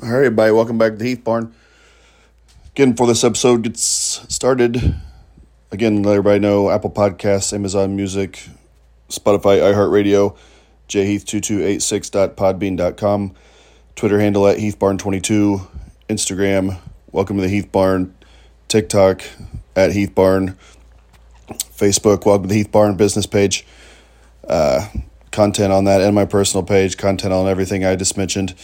All right, everybody, welcome back to Heath Barn. Again, before this episode gets started, again, let everybody know Apple Podcasts, Amazon Music, Spotify, iHeartRadio, jheath2286.podbean.com, Twitter handle at HeathBarn22, Instagram, welcome to the Heath Barn, TikTok at Heath Barn, Facebook, welcome to the Heath Barn business page. Uh, content on that and my personal page, content on everything I just mentioned.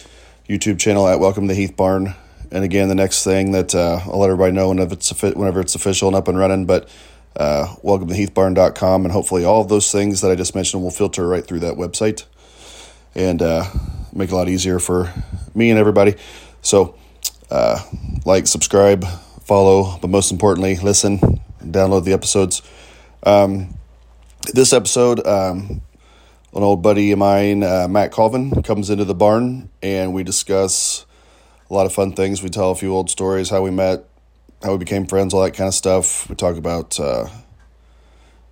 YouTube channel at Welcome to Heath Barn. And again, the next thing that uh, I'll let everybody know whenever it's whenever it's official and up and running. But uh, welcome to heathbarn.com, and hopefully all of those things that I just mentioned will filter right through that website and uh, make it a lot easier for me and everybody. So, uh, like, subscribe, follow, but most importantly, listen, and download the episodes. Um, this episode, um, an old buddy of mine, uh, Matt Colvin, comes into the barn and we discuss a lot of fun things. We tell a few old stories, how we met, how we became friends, all that kind of stuff. We talk about uh,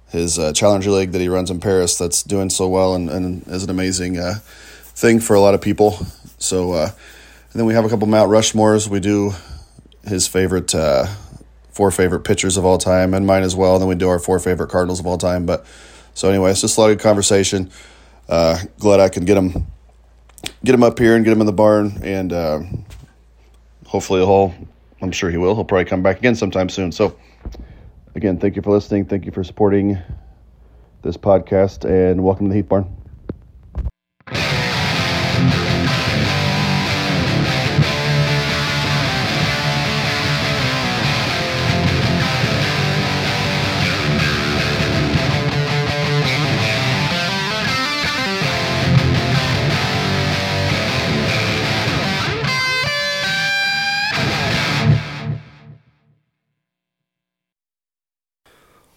his uh, Challenger League that he runs in Paris that's doing so well and, and is an amazing uh, thing for a lot of people. So, uh, and then we have a couple Mount Rushmores. We do his favorite, uh, four favorite pitchers of all time and mine as well. And then we do our four favorite Cardinals of all time. But so, anyway, it's just a lot of conversation uh, glad I can get him get him up here and get him in the barn, and uh, hopefully he'll. I'm sure he will. He'll probably come back again sometime soon. So, again, thank you for listening. Thank you for supporting this podcast, and welcome to the Heath Barn.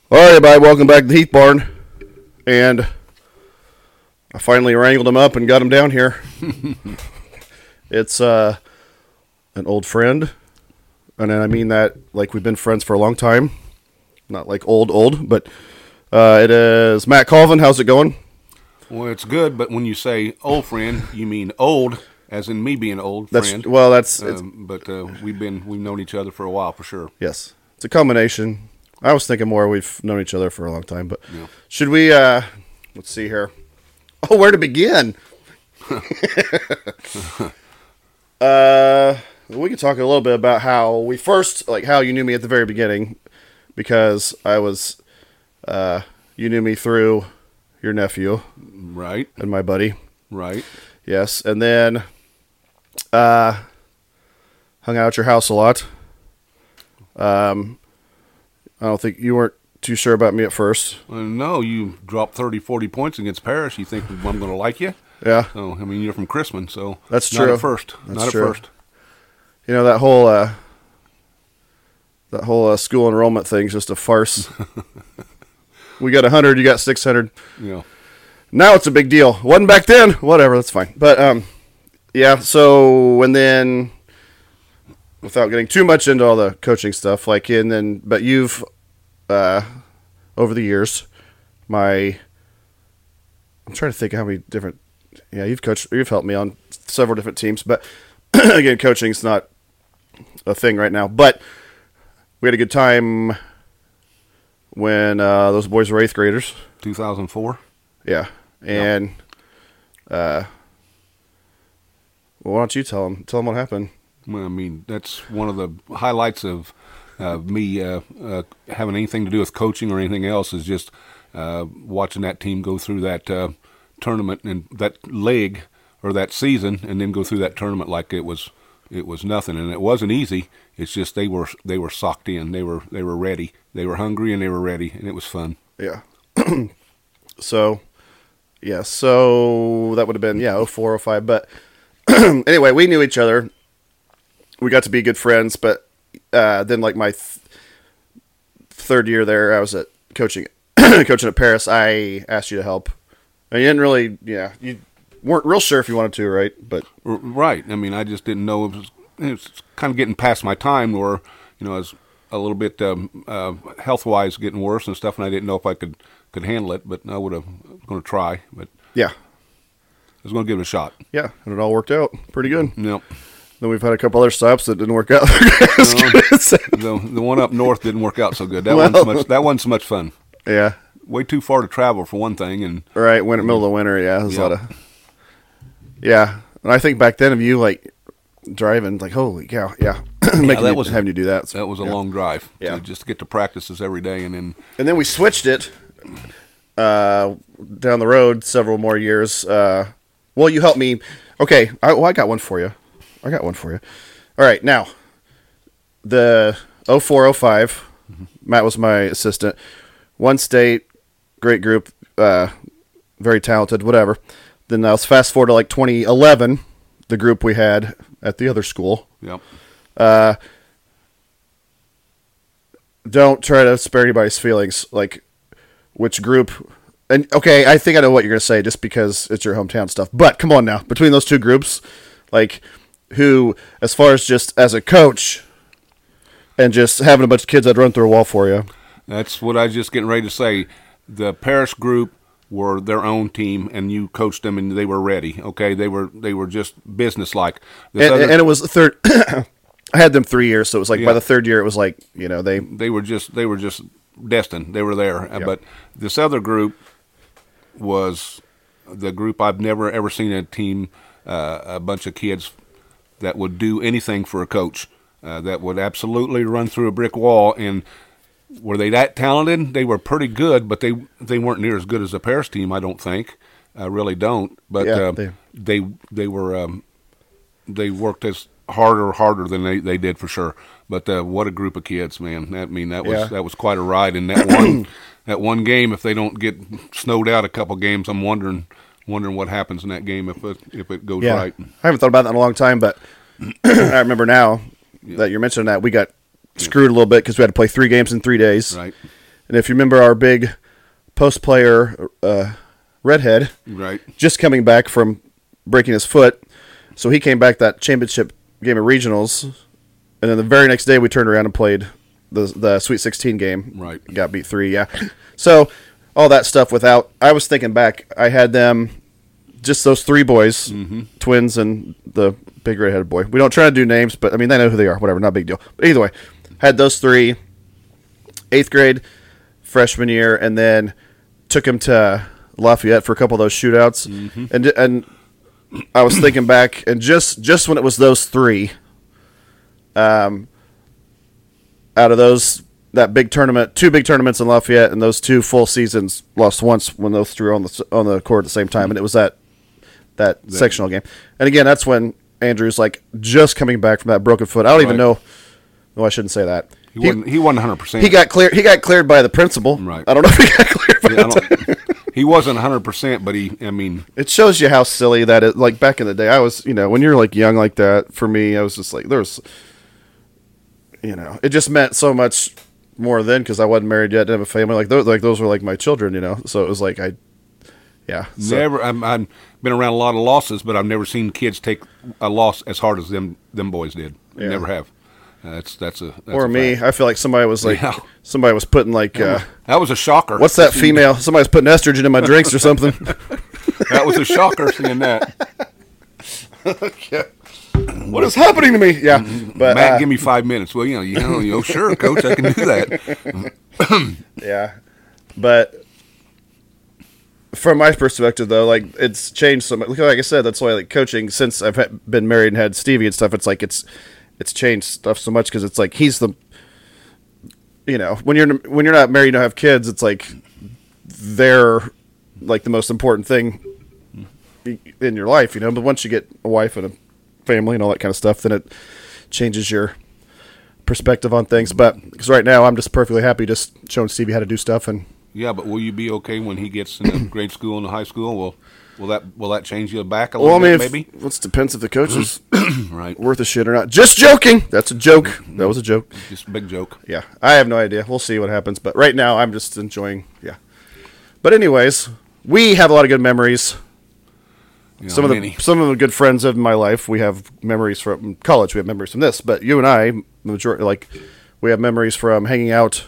All right, everybody, welcome back to the Heath Barn. And I finally wrangled him up and got him down here. it's uh, an old friend. And I mean that like we've been friends for a long time. Not like old, old, but uh, it is Matt Colvin. How's it going? Well, it's good, but when you say old friend, you mean old, as in me being old That's friend. well, that's Um, but uh, we've been we've known each other for a while for sure. yes, it's a combination. I was thinking more. We've known each other for a long time, but Yeah. should we? uh Let's see here. Oh, where to begin? uh, we could talk a little bit about how we first, like, how you knew me at the very beginning, because I was, uh, you knew me through your nephew Right, and my buddy. right. Yes, and then, uh, hung out at your house a lot. Um, I don't think you weren't too sure about me at first. Well, no, you dropped 30, 40 points against Paris. You think I'm going to like you? Yeah, So I mean, you're from Chrisman, so That's not true. at first. That's not true. at first. you know that whole uh, that whole uh, school enrollment thing is just a farce. we got hundred, you got six hundred. Know, Now it's a big deal. Wasn't back then. Whatever, that's fine. But um, yeah. So and then, without getting too much into all the coaching stuff, like and then, but you've uh, over the years, my I'm trying to think how many different. Yeah, you've coached. You've helped me on several different teams, but again, coaching's not a thing right now. But we had a good time when uh, those boys were eighth graders. 2004. Yeah, and uh, well, why don't you tell them? Tell them what happened. Well, I mean, that's one of the highlights of uh, me uh, uh, having anything to do with coaching or anything else is just uh, watching that team go through that uh, tournament and that leg or that season, and then go through that tournament like it was it was nothing, and it wasn't easy. It's just they were they were socked in. They were they were ready. They were hungry and they were ready, and it was fun. Yeah. so, yeah. So that would have been yeah, 04, 05. But anyway, we knew each other. We got to be good friends. But uh, then, like my th- third year there, I was at coaching coaching at Paris. I asked you to help, and you didn't really. Yeah, you weren't real sure if you wanted to, right? But R- Right. I mean, I just didn't know it was, it was kind of getting past my time, or you know, I was a little bit um, uh, health wise getting worse and stuff, and I didn't know if I could could handle it. But I would have going to try, but yeah, I was going to give it a shot. yeah, and it all worked out pretty good. Yep. Then we've had a couple other stops that didn't work out. I was gonna say. The the one up north didn't work out so good. That Well- one's much that one's so much fun. yeah, Way too far to travel for one thing, and right. Winter, middle of the winter. Yeah, there's a lot Yeah. of. Yeah, and I think back then of you like driving, like holy cow, yeah, making that you, was- having to do that. so, that was a yeah. long drive. Yeah. to just get to practices every day, and then And then we switched it uh, down the road several more years. Uh, well, you helped me. Okay, I, well, I got one for you. I got one for you. All right, now the 0405, Matt was my assistant. One state, great group, uh, very talented, whatever. Then I was fast forward to like 2011, the group we had at the other school yep. don't try to spare anybody's feelings. Like which group? And okay, I think I know what you're gonna say just because it's your hometown stuff. But come on now, between those two groups, like who, as far as just as a coach, and just having a bunch of kids that run through a wall for you. That's what I was just getting ready to say. The Paris group were their own team, and you coached them, and they were ready. Okay, they were they were just businesslike. This And, other- and it was the third. I had them three years, so it was like by the third year, it was like you know they they were just they were just destined. They were there. But this other group was the group I've never ever seen a team, uh, a bunch of kids that would do anything for a coach. Uh, that would absolutely run through a brick wall. And were they that talented? They were pretty good, but they they weren't near as good as the Paris team. I don't think. I really don't. But Yeah, uh, they- they they were um, they worked as harder harder than they, they did for sure. But uh, what a group of kids, man! That, I mean, that was Yeah. that was quite a ride. in that one that one game, if they don't get snowed out a couple games, I'm wondering wondering what happens in that game if it if it goes yeah. right. I haven't thought about that in a long time, but I remember now that you're mentioning that we got screwed a little bit because we had to play three games in three days. Right, And if you remember our big post player, uh, Redhead, right, just coming back from breaking his foot, so he came back that championship game of regionals, and then the very next day we turned around and played the the Sweet 16 game. Right. got beat three. Yeah, so all that stuff without. I was thinking back. I had them, just those three boys, twins, and the big redheaded boy. We don't try to do names, but I mean they know who they are. Whatever, not a big deal. But either way, had those three, eighth grade, freshman year, and then took him to Lafayette for a couple of those shootouts, and and I was thinking back, and just just when it was those three, um, out of those that big tournament, two big tournaments in Lafayette, and those two full seasons, lost once when those three were on the on the court at the same time, and it was that that sectional game. And again, that's when Andrew's like just coming back from that broken foot. I don't even know. No, I shouldn't say that. he, wasn't he wasn't 100. percent He got cleared. He got cleared by the principal. Right. I don't know if he got cleared. By Yeah, the he wasn't 100, percent but he. I mean, it shows you how silly that is. Like back in the day, I was, you know, when you're like young like that. For me, I was just like, there was, you know, it just meant so much more then because I wasn't married yet, didn't have a family. Like those, like those were like my children, you know. So it was like I, yeah, so, never. I'm, I've been around a lot of losses, but I've never seen kids take a loss as hard as them them boys did. Yeah. Never have. Uh, that's that's a that's or a me. I feel like somebody was like, Yeah. somebody was putting like, uh, That was a shocker. what's that female? Somebody's putting estrogen in my drinks or something. That was a shocker seeing that. what is happening to me? Yeah, but Matt, uh, give me five minutes. Well, you know, you know, you know, sure, coach, I can do that. Yeah, but from my perspective, though, like it's changed so much. Like I said, that's why like coaching since I've been married and had Stevie and stuff. It's like it's it's changed stuff so much because it's like he's the you know when you're when you're not married, you don't have kids. It's like they're like the most important thing in your life, you know. But once you get a wife and a family and all that kind of stuff, then it changes your perspective on things. But because right now I'm just perfectly happy just showing Stevie how to do stuff and Yeah, but will you be okay when he gets in grade school and the high school? Will will that will that change you back a Well, I little mean, bit, if, well, it depends if the coach is Right, worth a shit or not. Just joking. That's a joke. Mm-hmm. That was a joke. just a big joke. Yeah, I have no idea. We'll see what happens. But right now, I'm just enjoying. Yeah. But anyways, we have a lot of good memories. You know, Some of the many. some of the good friends of my life. We have memories from college. We have memories from this. But you and I, the majority, like, we have memories from hanging out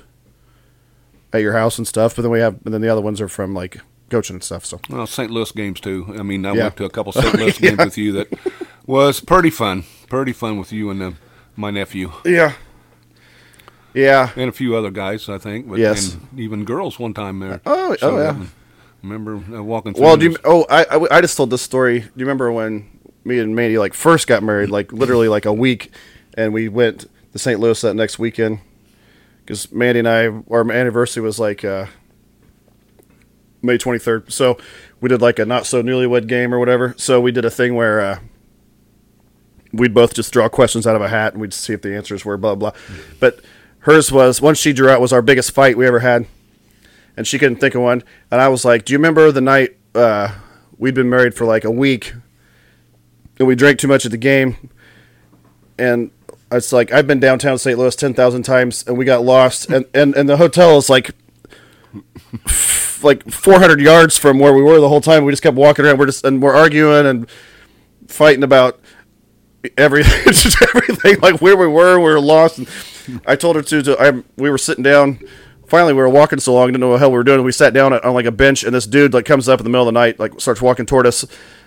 at your house and stuff. But then we have, and then the other ones are from like coaching and stuff. So Well, St. Louis games too. I mean, I Yeah. went to a couple St. Louis games with you that was pretty fun. pretty fun with you and uh, my nephew Yeah. Yeah. and a few other guys, I think. But, Yes. and even girls one time there. Oh, oh, yeah. um, Remember uh, walking through. Well, do you, oh, I, I I just told this story. Do you remember when me and Mandy like first got married, like literally like a week, and we went to St. Louis that next weekend because Mandy and I our anniversary was like uh, May twenty third. So we did like a not so newlywed game or whatever. So we did a thing where uh, we'd both just draw questions out of a hat and we'd see if the answers were blah blah. But hers was one she drew out was our biggest fight we ever had and she couldn't think of one. And I was like, "Do you remember the night uh, we'd been married for like a week, and we drank too much at the game?" And it's like I've been downtown St. Louis ten thousand times, and we got lost, and, and and the hotel is like like four hundred yards from where we were the whole time. We just kept walking around. We're just and we're arguing and fighting about everything, just everything, like where we were, we were lost. And I told her to. to I, we were sitting down. Finally, we were walking so long, didn't know what the hell we were doing. We sat down on like a bench, and this dude like comes up in the middle of the night, like starts walking toward us.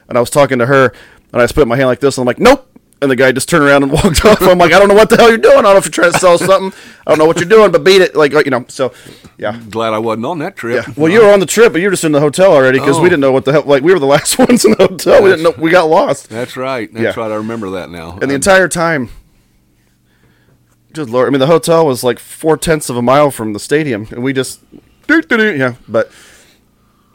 And I was talking to her, and I just put my hand like this, and I'm like, "Nope." And the guy just turned around and walked off. I'm like, "I don't know what the hell you're doing. I don't know if you're trying to sell something. I don't know what you're doing, but beat it." Like you know. So, yeah. glad I wasn't on that trip. Yeah. Well, you were on the trip, but you were just in the hotel already because Oh. we didn't know what the hell. Like we were the last ones in the hotel. We didn't know. We got lost. That's right. That's Yeah. right. I remember that now. And the Um, entire time, good lord! I mean, the hotel was like four tenths of a mile from the stadium, and we just, yeah. But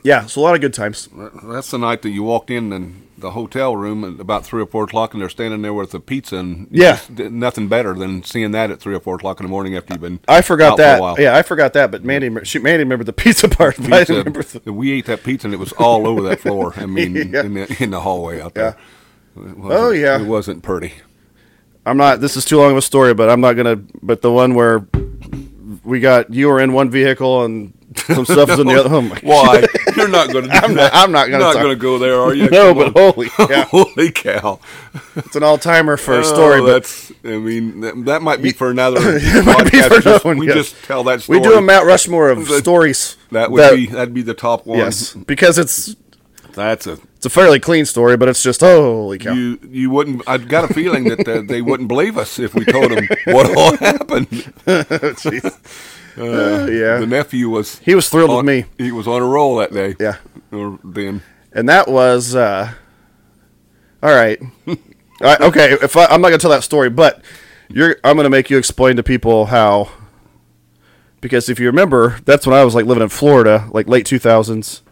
yeah, so a lot of good times. That's the night that you walked in and the hotel room at about three or four o'clock, and they're standing there with a pizza, and Yeah. just nothing better than seeing that at three or four o'clock in the morning after you've been. I forgot for that. while. Yeah, I forgot that. But Mandy, she, Mandy remembered the pizza part. But I didn't remember Pizza, the, we ate that pizza, and it was all over that floor. I mean, Yeah. in, the, in the hallway out there. Wasn't- Oh, yeah. it wasn't pretty. I'm not. This is too long of a story, but I'm not gonna. But the one where we got you were in one vehicle and some stuff was in the other. Oh my Why? You're not going to. I'm not- I'm not gonna Not going to go there, are you? No, Come but on. holy, yeah, Holy cow! it's an all timer for a oh, story. Oh, but that's. I mean, that, that might be for another podcast. for Just- one, we yeah. just tell that story. we do a Mount Rushmore of That- stories. That would be that'd be the top one. yes, because it's That's a it's a fairly clean story, but it's just holy cow. you you wouldn't. I've got a feeling that uh, they wouldn't believe us if we told them what all happened. Jeez. Uh, yeah, The nephew was he was thrilled on, with me, He was on a roll that day. Yeah. Or then and that was uh, all right. I, okay, if I, I'm not gonna tell that story, but you're I'm gonna make you explain to people how. Because if you remember, that's when I was like living in Florida, like late 2000s,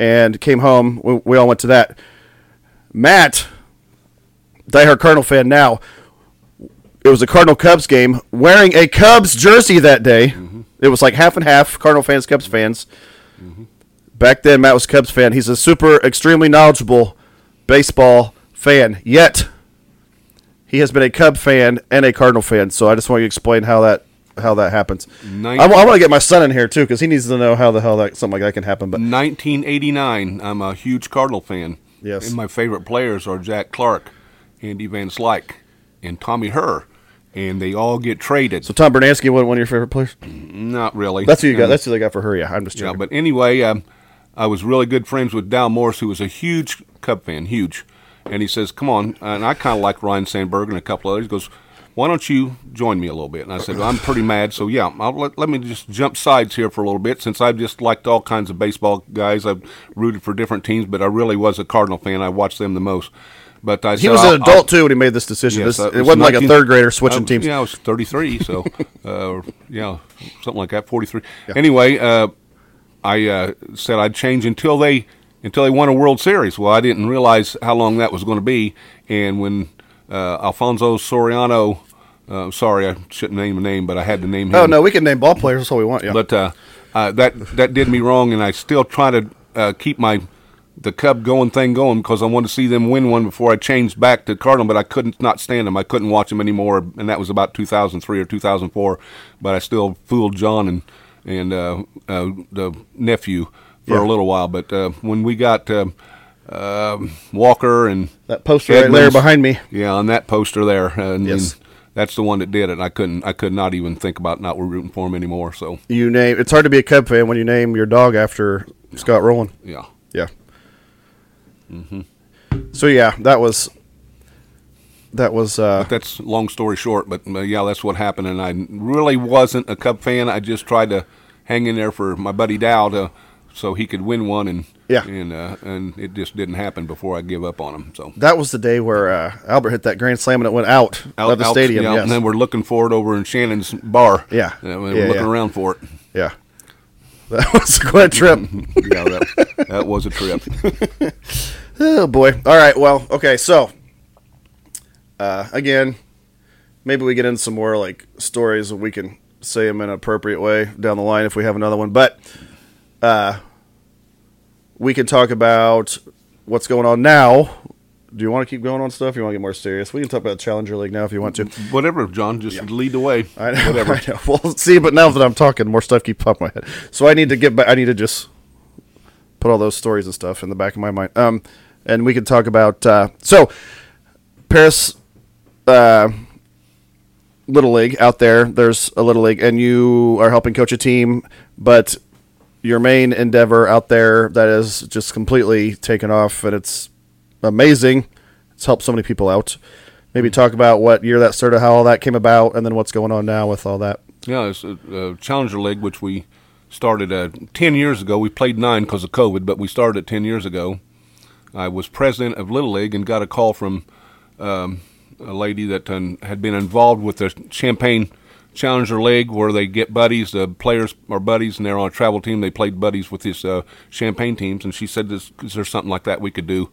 and came home. We, we all went to that. Matt, diehard Cardinal fan now. It was a Cardinal Cubs game, wearing a Cubs jersey that day. Mm-hmm. It was like half and half, Cardinal fans, Cubs fans. Mm-hmm. Back then, Matt was a Cubs fan. He's a super, extremely knowledgeable baseball fan. Yet, he has been a Cub fan and a Cardinal fan. So I just want you to explain how that how that happens. Nin- I, want to get my son in here too because he needs to know how the hell that something like that can happen. But 1989. I'm a huge Cardinal fan. Yes. And my favorite players are Jack Clark, Andy Van Slyke, and Tommy Herr, and they all get traded. so Tom Brunansky, one one of your favorite players? Not really. That's who you got. Um, That's who they got for Herr. Yeah, I'm just Yeah, joking. but anyway, um, I was really good friends with Dal Morris, who was a huge Cub fan, huge. And he says, "Come on," and I kind of like Ryne Sandberg and a couple others. He goes, "Why don't you join me a little bit?" And I said, well, "I'm pretty mad, so yeah, I'll let, let me just jump sides here for a little bit, since I've just liked all kinds of baseball guys. I've rooted for different teams, but I really was a Cardinal fan. I watched them the most." But I he said, was an adult I'll- too when he made this decision. Yes, This- it was wasn't like a third grader switching I- teams. Yeah, I was 33, so uh, yeah, something like that, 43. Anyway, uh, I uh, said I'd change until they until they won a World Series. Well, I didn't realize how long that was going to be, and when uh, Alfonso Soriano, uh, sorry, I shouldn't name a name, but I had to name him. Oh no, we can name ball players. That's all we want. Yeah. But uh, uh, that that did me wrong, and I still try to uh, keep my the Cub going thing going because I wanted to see them win one before I changed back to Cardinal. But I couldn't not stand them. I couldn't watch them anymore, and that was about 2003 or 2004. But I still fooled John and and uh, uh, the nephew for Yeah. a little while. But uh, when we got uh, um Walker and that poster right there behind me. yeah, on that poster there, and, Yes. and that's the one that did it. I couldn't I could not even think about not rooting for him anymore. So You name. It's hard to be a Cub fan when you name your dog after Scott Rolen. yeah. Yeah. Mm-hmm. So yeah, that was that was uh, That's long story short, but uh, yeah, that's what happened. And I really wasn't a Cub fan. I just tried to hang in there for my buddy Dow to, so he could win one, and Yeah. and uh, and it just didn't happen before I give up on him. So that was the day where uh, Albert hit that grand slam and it went out, out of the out- stadium. yeah, yes. and then we're looking for it over in Shannon's bar. Yeah. Uh, we're Yeah, looking yeah. around for it. yeah, that was quite a trip. yeah, that, that was a trip. Oh boy. All right. Well, okay. So, uh, again, maybe we get into some more like stories and we can say them in an appropriate way down the line if we have another one. But uh, we can talk about what's going on now. Do you want to keep going on stuff? You want to get more serious? We can talk about Challenger League now if you want to. Whatever, John. Just lead the way. I know, Whatever. I know. Well, see, but now that I'm talking, more stuff keep popping my head. So I need to get back. I need to just put all those stories and stuff in the back of my mind. Um, and we can talk about uh, so Paris uh, Little League out there. There's a Little League, and you are helping coach a team, but your main endeavor out there that is just completely taken off, and it's amazing. It's helped so many people out. Maybe talk about what year that started, how all that came about, and then what's going on now with all that. Yeah, it's a, a Challenger League, which we started uh, 10 years ago. We played nine because of COVID, but we started 10 years ago. I was president of Little League and got a call from um, a lady that um, had been involved with the Champaign Challenger League, where they get buddies. The players are buddies, and they're on a travel team. They played buddies with this uh, Champaign teams, and she said, "Is, is there something like that we could do?"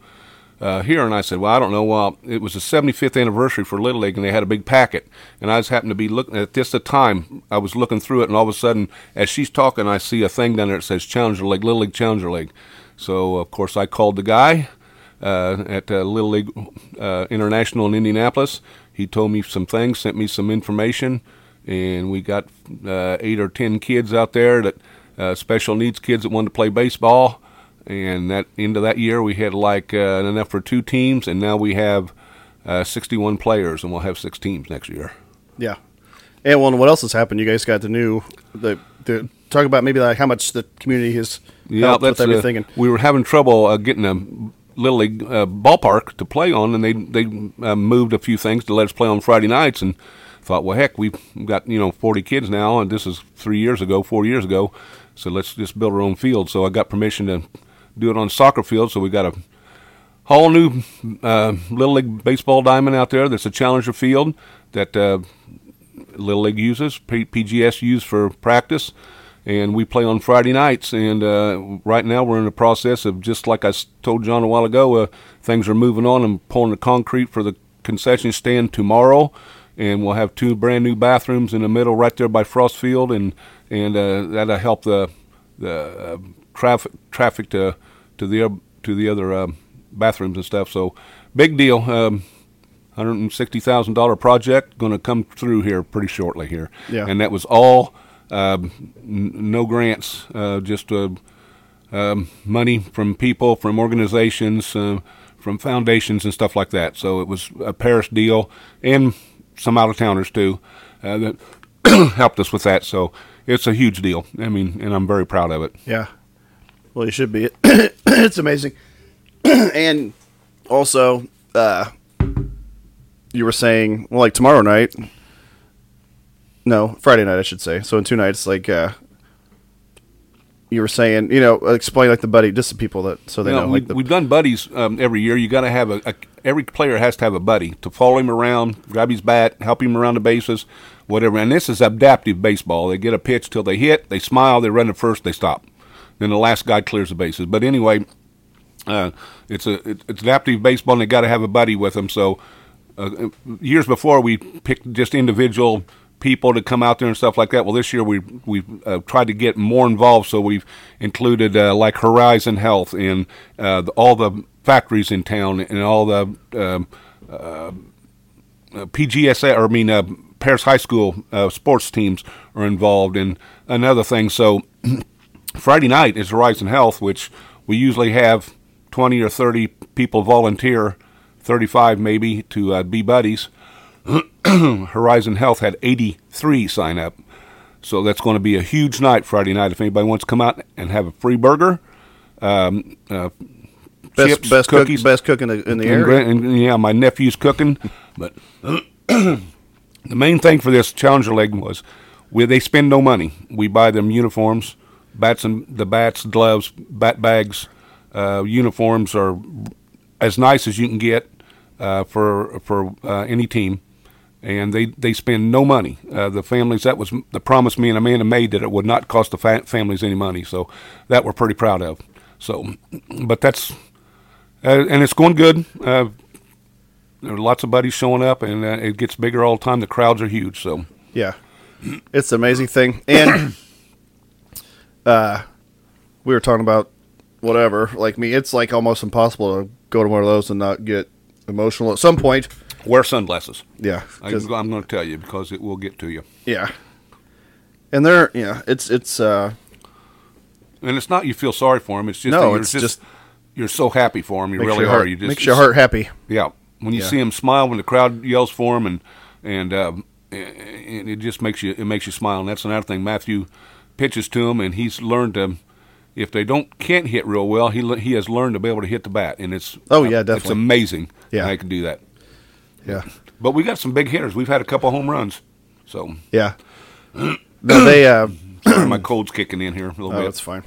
uh, here, and I said, "Well, I don't know. Well, it was the 75th anniversary for Little League, and they had a big packet, and I just happened to be looking at this at the time. I was looking through it, and all of a sudden, as she's talking, I see a thing down there that says Challenger League, Little League Challenger League. So, of course, I called the guy uh, at uh, Little League uh, International in Indianapolis. He told me some things, sent me some information, and we got uh, eight or ten kids out there that uh, special needs kids that wanted to play baseball and that into that year we had like uh, enough for two teams, and now we have uh, 61 players, and we'll have six teams next year. Yeah. And well, what else has happened? You guys got the new the the talk about maybe like how much the community has helped with uh, everything. and, we were having trouble uh, getting a little league uh, ballpark to play on, and they they uh, moved a few things to let us play on Friday nights, and thought, well, heck, we've got you know 40 kids now, and this is three years ago, four years ago, so let's just build our own field. So I got permission to do it on soccer field, so we got a whole new uh, little league baseball diamond out there. That's a challenger field that uh, little league uses, P- PGS used for practice, and we play on Friday nights. And uh, right now we're in the process of just like I told John a while ago, uh, things are moving on and pulling the concrete for the concession stand tomorrow. And we'll have two brand new bathrooms in the middle, right there by Frost Field, and and uh, that'll help the the uh, traffic traffic to to the to the other uh, bathrooms and stuff. So big deal. Um, hundred and sixty thousand dollar project going to come through here pretty shortly here. Yeah. And that was all um, n- no grants, uh, just uh, um, money from people, from organizations, uh, from foundations and stuff like that. So it was a Paris deal and some out of towners too uh, that helped us with that. So it's a huge deal. I mean, and I'm very proud of it. Yeah. Well, you should be. it's amazing. and also, uh, you were saying, well, like tomorrow night. No, Friday night, I should say. So in two nights, like uh, you were saying, you know, explain like the buddy, just the people that so they No, know. we, Like the, we've done buddies um, every year. You got to have a, a every player has to have a buddy to follow him around, grab his bat, help him around the bases, whatever. And this is adaptive baseball. They get a pitch till they hit, they smile, they run to first, they stop. Then the last guy clears the bases. But anyway, uh, it's a it- it's adaptive baseball, and they got to have a buddy with them. So uh, years before, we picked just individual people to come out there and stuff like that. Well, this year we we've uh, tried to get more involved, so we've included uh, like Horizon Health and uh, the, all the factories in town and all the um, uh, PGSA, or I mean uh, Paris High School uh, sports teams are involved and another thing. So Friday night is Horizon Health, which we usually have 20 or 30 people volunteer, 35 maybe, to uh, be buddies. Horizon Health had 83 sign up. So that's going to be a huge night Friday night. If anybody wants to come out and have a free burger, um, uh, best chips, best cook, cookies, best cook in the, in the and, area. and, yeah, my nephew's cooking. But the main thing for this Challenger leg was we they spend no money. We buy them uniforms, bats and the bats, gloves, bat bags, uh, uniforms are as nice as you can get uh, for for uh, any team. And they, they spend no money. Uh, the families that was the promise me and Amanda made that it would not cost the fa- families any money. So that we're pretty proud of. So, but that's uh, and it's going good. Uh, there are lots of buddies showing up, and uh, it gets bigger all the time. The crowds are huge. So Yeah, it's an amazing thing. And uh, we were talking about whatever. Like me, it's like almost impossible to go to one of those and not get emotional at some point. Wear sunglasses. Yeah, I, I'm going to tell you because it will get to you. yeah. And they're yeah, it's it's uh And it's not you feel sorry for them. It's just No, you're it's just, just- you're so happy for them. You really your are. heart You just makes your heart happy. Yeah, when you Yeah. see him smile when the crowd yells for him, and and and it just makes you it makes you smile. And that's another thing. Matthew pitches to him, and he's learned to. If they don't can't hit real well, he he has learned to be able to hit the bat, and it's Oh, yeah, definitely It's amazing. Yeah. I can do that. Yeah, But we got some big hitters. We've had a couple home runs, so yeah. No, they uh, my cold's kicking in here a little Oh, bit. that's fine.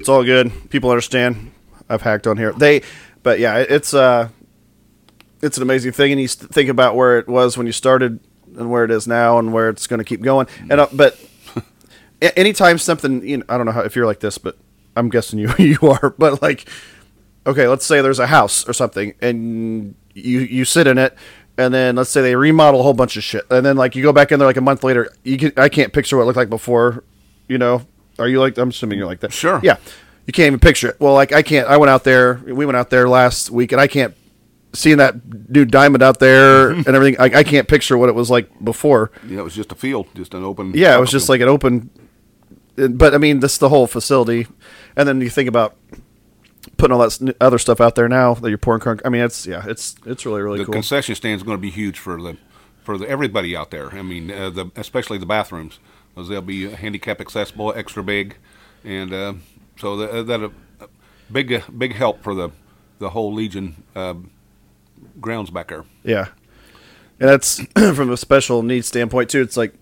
It's all good. People understand. I've hacked on here. They, but yeah, it's uh, it's an amazing thing, and you think about where it was when you started and where it is now, and where it's going to keep going. And uh, but anytime something, you know, I don't know how if you're like this, but I'm guessing you you are. But like, okay, let's say there's a house or something, and you you sit in it. And then let's say they remodel a whole bunch of shit, and then like you go back in there like a month later, you can I can't picture what it looked like before, you know. Are you like? I'm assuming you're like that. Sure. Yeah. You can't even picture it. Well, like I can't. I went out there. We went out there last week, and I can't seeing that new diamond out there and everything. I, I can't picture what it was like before. yeah, it was just a field, just an open. Yeah, it was just like an open. But I mean, this is the whole facility, and then you think about putting all that other stuff out there now that you're pouring. Current, I mean, it's yeah, it's it's really really the cool. The concession stand is going to be huge for the for the, everybody out there. I mean, uh, the especially the bathrooms, because they'll be handicap accessible, extra big, and uh, so the, uh, that a, a big uh, big help for the the whole Legion uh, grounds back there. Yeah, and that's from a special needs standpoint too. It's like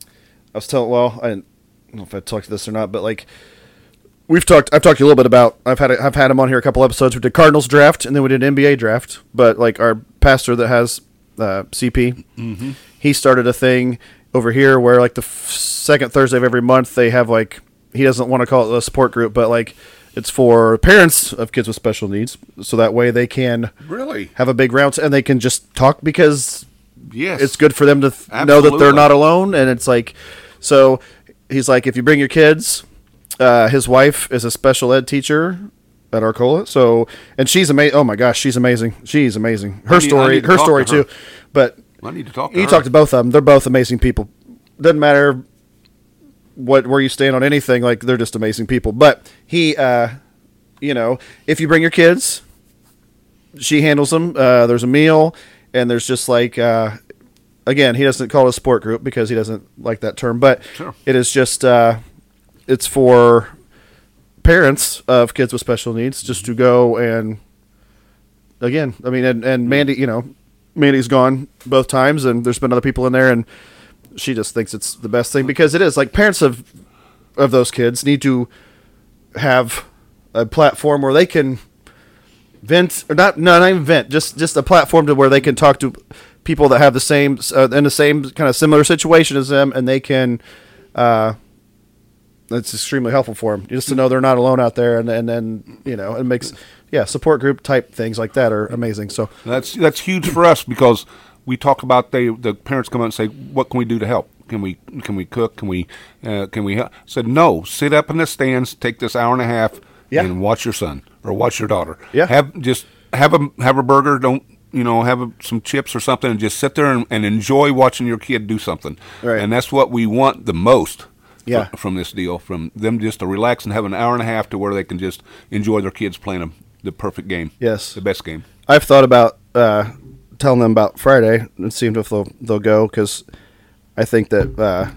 I was telling. Well, I don't know if I talked to this or not, but like we've talked. I've talked to you a little bit about. I've had I've had him on here a couple episodes. We did Cardinals draft, and then we did NBA draft. But like our pastor that has uh, CP, he started a thing over here where like the f- second Thursday of every month they have like he doesn't want to call it a support group, but like it's for parents of kids with special needs, so that way they can Really? have a big round and they can just talk because Yes. it's good for them to th- know that they're not alone and it's like so he's like if you bring your kids uh, his wife is a special ed teacher at Arcola so and she's amazing oh my gosh she's amazing she's amazing her need- story her story to her. too but I need to talk to you her. talk to both of them they're both amazing people doesn't matter what where you stand on anything like they're just amazing people but he uh you know if you bring your kids she handles them uh there's a meal and there's just like uh again he doesn't call it a sport group because he doesn't like that term but Sure. it is just uh it's for parents of kids with special needs just to go and again i mean and, and mandy you know mandy's gone both times and there's been other people in there and she just thinks it's the best thing because it is like parents of of those kids need to have a platform where they can vent or not no not even vent just just a platform to where they can talk to people that have the same uh, in the same kind of similar situation as them and they can uh it's extremely helpful for them just to know they're not alone out there and and then you know it makes yeah support group type things like that are amazing so That's that's huge for us because we talk about they the parents come out and say, "What can we do to help? Can we can we cook? Can we uh, can we?" help? Said no. Sit up in the stands. Take this hour and a half Yeah. and watch your son or watch your daughter. Yeah. Have just have a have a burger. Don't you know have a, some chips or something and just sit there and, and enjoy watching your kid do something. Right. And that's what we want the most. Yeah. fr- From this deal, from them just to relax and have an hour and a half to where they can just enjoy their kids playing a, the perfect game. Yes. The best game. I've thought about uh, telling them about Friday and seeing if they'll they'll go because I think that uh,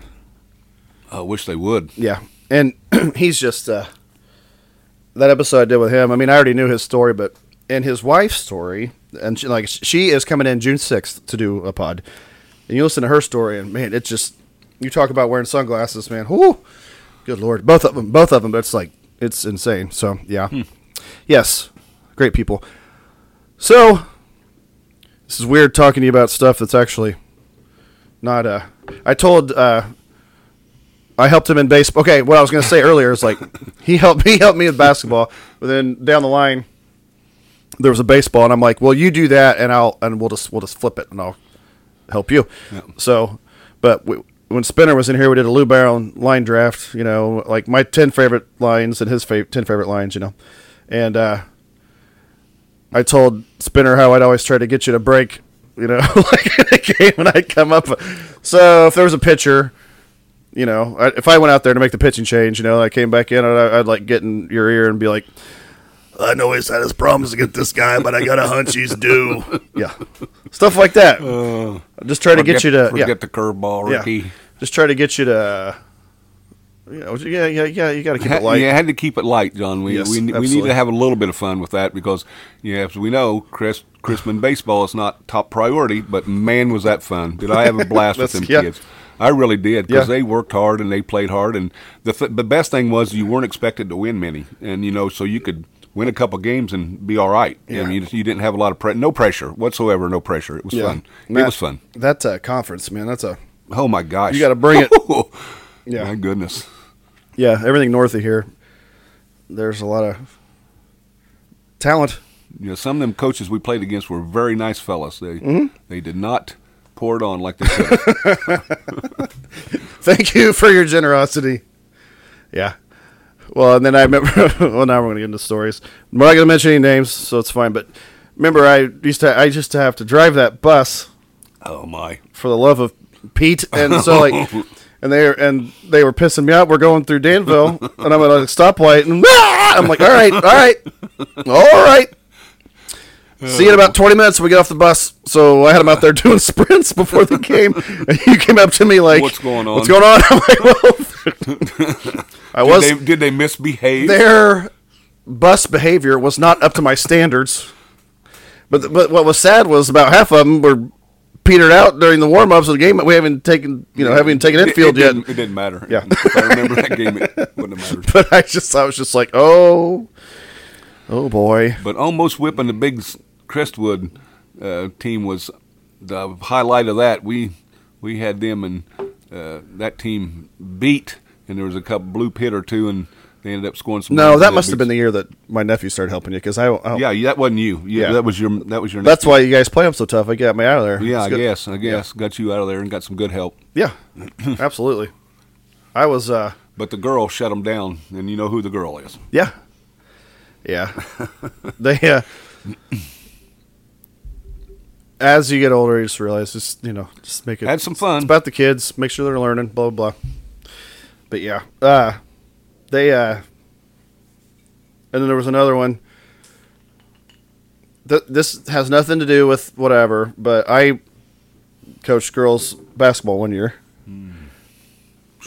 I wish they would. yeah, and he's just uh, that episode I did with him. I mean, I already knew his story, but in his wife's story, and she, like she is coming in June sixth to do a pod, and you listen to her story, and man, it's just you talk about wearing sunglasses, man. Whoo, good lord, both of them, both of them. But it's like it's insane. So yeah, yes, great people. So this is weird talking to you about stuff that's actually not. Uh, I told. Uh, I helped him in baseball. Okay, what I was going to say earlier is like he helped he helped me with basketball, but then down the line there was a baseball, and I'm like, well, you do that, and I'll and we'll just we'll just flip it, and I'll help you. So, but we, when Spinner was in here, we did a Lou Barrow line draft. You know, like my ten favorite lines and his ten favorite lines. You know, and uh, I told Spinner how I'd always try to get you to break. You know, like in a game, and I'd come up. So if there was a pitcher you know, I, if I went out there to make the pitching change, you know, I came back in, I'd, I'd like get in your ear and be like, I know he's had his problems to get this guy, but I got a hunch he's due. yeah, stuff like that. Uh, just try to get you to forget yeah, the curveball, yeah. Just try to get you to, you know, yeah, yeah, yeah. You got to keep it light. Yeah, I had to keep it light, John. We Yes, we, we need to have a little bit of fun with that because, yeah, as we know, Chris Chrisman baseball is not top priority, but man, was that fun! Did I have a blast with them yeah. kids? I really did because Yeah. they worked hard and they played hard, and the th- the best thing was you weren't expected to win many, and you know, so you could win a couple games and be all right. Yeah. And you, you didn't have a lot of pre- no pressure whatsoever, no pressure. It was Yeah. fun. It was fun. That uh, conference, man. That's a Oh my gosh! You gotta bring it. Yeah. My goodness. yeah. Everything north of here, there's a lot of talent. You know, some of them coaches we played against were very nice fellas. They Mm-hmm. they did not pour it on like they should. Thank you for your generosity. Yeah. Well, and then I remember. well, now we're going to get into stories. I'm not going to mention any names, so it's fine. But remember, I used to. I used to have to drive that bus oh my! for the love of Pete, and so like, and they and they were pissing me out. We're going through Danville, and I'm at a stoplight, and ah! I'm like, all right, all right, all right. See you in about 20 minutes we get off the bus. So I had him out there doing sprints before the game. And you came up to me like, What's going on? What's going on? I'm like, well, I Did was they, did they misbehave? their bus behavior was not up to my standards. But but what was sad was about half of them were petered out during the warm ups of the game. We haven't taken you know haven't taken It- infield it, yet. Didn't, it didn't matter. Yeah. if I remember that game, it wouldn't have mattered. But I just I was just like oh oh boy But almost whipping the big Crestwood uh, team was the highlight of that. We we had them and uh, that team beat, and there was a couple blue pit or two, and they ended up scoring some. no that must have been the year that my nephew started helping you because I, I Yeah, that wasn't you. Yeah, Yeah. that was your. That was your. that's nephew. why you guys play them so tough. I got me out of there. Yeah, I guess. I guess got you out of there and got some good help. Yeah, absolutely. I was uh But the girl shut them down, and you know who the girl is. Yeah. Yeah. they uh as you get older you just realize just you know, just make it Had some fun. It's about the kids, make sure they're learning, blah blah blah. But yeah. Uh they uh and then there was another one. Th- this has nothing to do with whatever, but I coached girls basketball one year.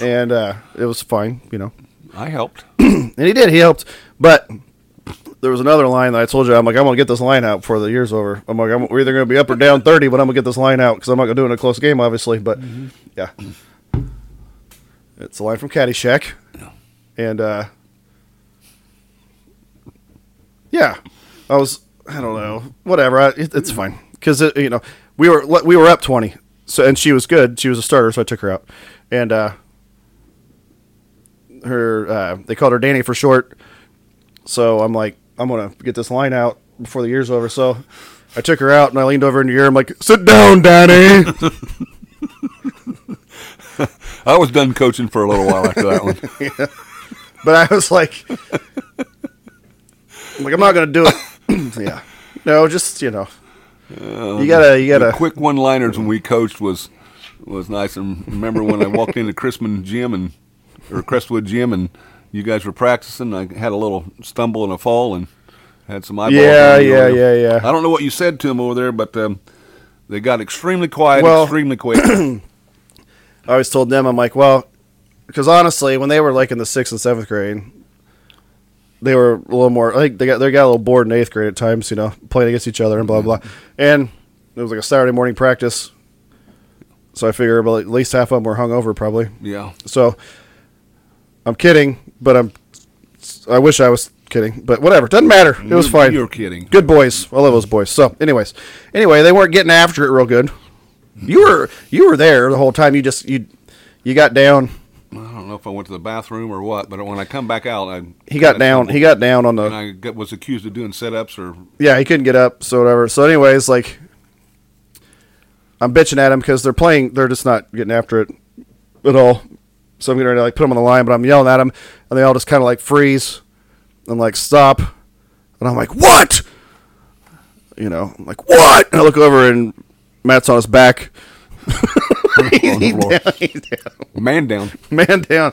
And uh, it was fine, you know. I helped. And he did. He helped. But there was another line that I told you. I'm like, I'm to get this line out before the year's over. I'm like, I'm, we're either going to be up or down 30, but I'm going to get this line out because I'm not going to do it in a close game, obviously. But yeah. It's a line from Caddyshack. And uh, yeah, I was, I don't know, whatever. I, it, it's fine. Because, you know, we were we were up 20. So, and she was good. She was a starter, so I took her out. And, uh, her uh, they called her Danny for short. So I'm like, I'm gonna get this line out before the year's over. So I took her out and I leaned over in the ear. I'm like, sit down, Danny. I was done coaching for a little while after that one. yeah. but I was like, I'm like, I'm not gonna do it. yeah, no, just you know, you um, gotta, you gotta. quick one-liners when we coached was was nice. And remember when I walked into Chrisman Gym and or Crestwood Gym and you guys were practicing, I had a little stumble and a fall and had some eyeballs. Yeah, yeah, yeah, yeah. I don't know what you said to them over there, but um, they got extremely quiet, Well- extremely quick. I always told them, I'm like, well, because honestly, when they were like in the sixth and seventh grade, they were a little more. Think they got they got a little bored in eighth grade at times. You know, playing against each other and blah blah. And it was like a Saturday morning practice. So I figure about at least half of them were hungover probably. Yeah. So I'm kidding, but I'm. I wish I was kidding, but whatever. Doesn't matter. It was fine. You're kidding. Good boys. I love those boys. So, anyways, anyway, they weren't getting after it real good. You were you were there the whole time. You just you you got down. I don't know if I went to the bathroom or what, but when I come back out, I He got down. He got down on and the. I got, was accused of doing setups or Yeah, he couldn't get up. So whatever. So, anyways, like I'm bitching at him because they're playing. They're just not getting after it at all. So I'm getting ready to like put them on the line, but I'm yelling at them, and they all just kind of like freeze and like stop, and I'm like, "What?" You know, I'm like, "What?" And I look over, and Matt's on his back. the floor. down, he's down. man down. man down.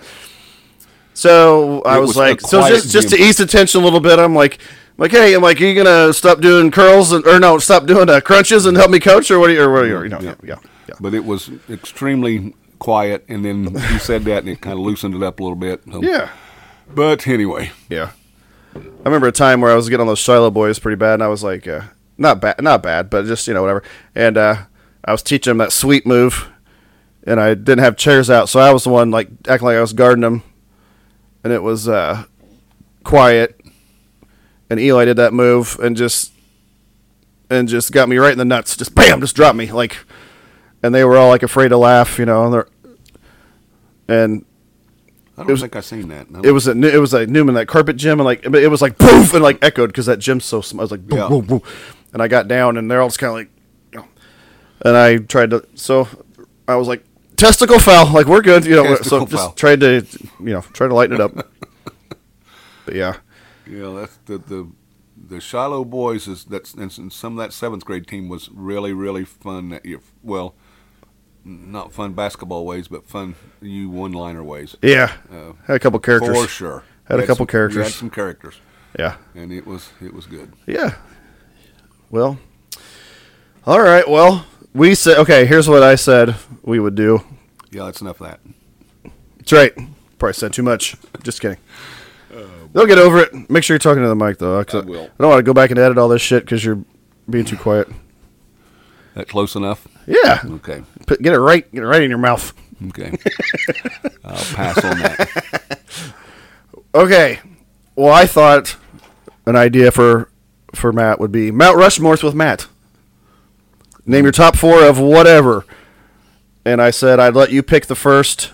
So I was, was like, so just just to ease the tension a little bit, I'm like, like, hey, I'm like, are you gonna stop doing curls and or no, stop doing uh, crunches and help me coach or what? Are you, or what? Are you, you know, yeah, yeah, yeah. But it was extremely quiet, and then he said that, and it kind of loosened it up a little bit. So- yeah, But anyway, yeah. I remember a time where I was getting on those Shiloh boys pretty bad, and I was like, uh, not bad, not bad, but just you know whatever. And uh, I was teaching them that sweep move, and I didn't have chairs out, so I was the one like acting like I was guarding them, and it was uh, quiet. And Eli did that move and just and just got me right in the nuts. Just bam, just dropped me like, and they were all like afraid to laugh, you know. And, they're- and I don't was- think I've seen that. No. it was a it was like Newman that carpet gym and like it was like poof and like echoed because that gym's so small. I was like boom Yeah. boom boom, and I got down and they're all just kind of like, you know, and I tried to so I was like testicle foul like we're good you know so Testicle just foul. tried to you know try to lighten it up. but yeah, Yeah, that's the the the Shiloh boys is that's and some of that seventh grade team was really really fun that year. Well, not fun basketball ways, but fun you one liner ways yeah, Uh, had a couple characters. for sure. Had a couple some, characters. had some characters, Yeah, and it was it was good. yeah. Well, all right. Well, we said okay. Here's what I said we would do. Yeah, that's enough of that. That's right. Probably said too much. Just kidding. They'll get over it. Make sure you're talking to the mic, though. I will. I don't want to go back and edit all this shit because you're being too quiet. That close enough? Yeah. Okay, Put, get it right. Get it right in your mouth. okay. I'll pass on that. Okay. Well, I thought an idea for for Matt would be Mount Rushmore's with Matt. Name your top four of whatever. And I said I'd let you pick the first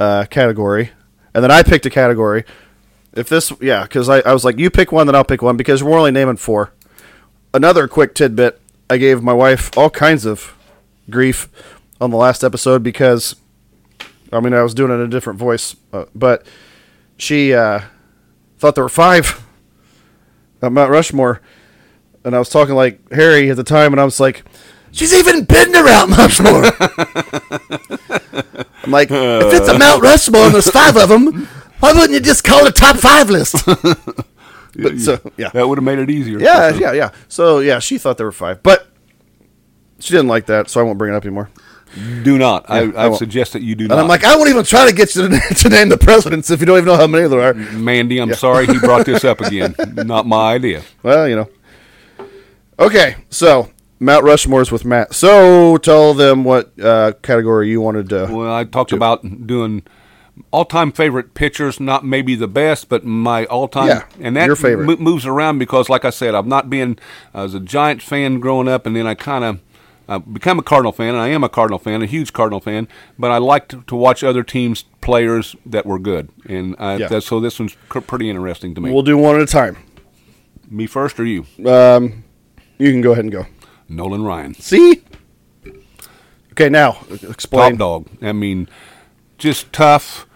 uh, category, and then I picked a category. If this, yeah, because I, I was like, you pick one, then I'll pick one, because we're only naming four. Another quick tidbit: I gave my wife all kinds of grief on the last episode because, I mean, I was doing it in a different voice, uh, but she uh, thought there were five at Mount Rushmore, and I was talking like Harry at the time, and I was like, "She's even been around Mount Rushmore." I'm like, if it's a Mount Rushmore and there's five of them, why wouldn't you just call it a top five list? but so yeah, That would have made it easier. yeah, yeah, yeah. So yeah, she thought there were five, but she didn't like that, so I won't bring it up anymore. Do not. I I, I suggest that you do not. And not. I'm like, I won't even try to get you to, to name the presidents if you don't even know how many there are. Mandy, I'm sorry he brought this up again. Not my idea. Well, you know. Okay, so Mount Rushmore's with Matt. So tell them what uh, category you wanted to. Well, I talked about doing all-time favorite pitchers, not maybe the best, but my all-time. Yeah, and that your favorite. mo- moves around because, like I said, I've not been. I was a Giant fan growing up, and then I kind of. Uh, become a Cardinal fan, and I am a Cardinal fan, a huge Cardinal fan. But I liked to, to watch other teams' players that were good, and I, Yeah. that, so this one's cr- pretty interesting to me. We'll do one at a time. me first, or you, Um, you can go ahead and go. Nolan Ryan? See? Okay, now explain. Top dog. I mean, just tough.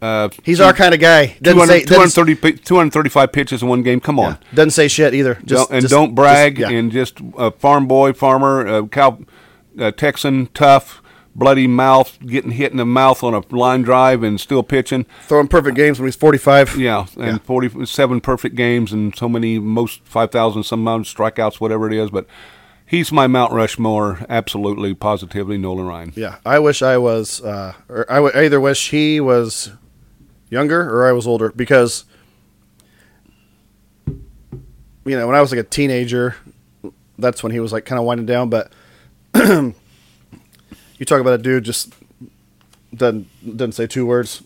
Uh, He's our kind of guy. Doesn't 200, say, doesn't, 230, 235 pitches in one game. Come on. doesn't say shit either. Just, don't, and just- don't brag. just- yeah. And just a farm boy, farmer, uh, cow, uh, Texan, tough, bloody mouth, getting hit in the mouth on a line drive and still pitching. throwing perfect games when he's 45. Yeah, and 47 perfect games and so many, most 5,000 some amount of strikeouts, whatever it is. But he's my Mount Rushmore, absolutely, positively, Nolan Ryan. Yeah, I wish I was, uh, or I either wish he was younger or I was older because you know, when I was like a teenager, that's when he was like kind of winding down. But you talk about a dude just doesn't doesn't say two words,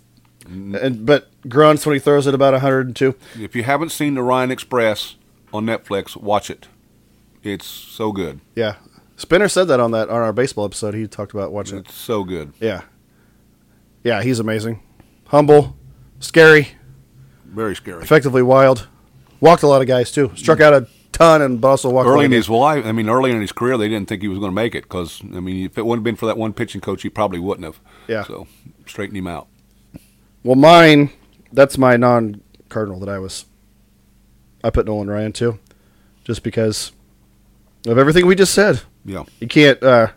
and but grunts when he throws it about 102. If you haven't seen the Ryan Express on Netflix, watch it. It's so good. Yeah, Spinner said that on that on our baseball episode. He talked about watching it. It's so good. Yeah, yeah, he's amazing, humble, scary, Very scary. effectively wild. Walked a lot of guys too. Struck out a ton and also walked Early in his life, I mean, early in his career, they didn't think he was going to make it because, I mean, if it wouldn't have been for that one pitching coach, he probably wouldn't have. Yeah. So straighten him out. Well, mine, that's my non Cardinal that I was. I put Nolan Ryan too, just because of everything we just said. Yeah. You can't. uh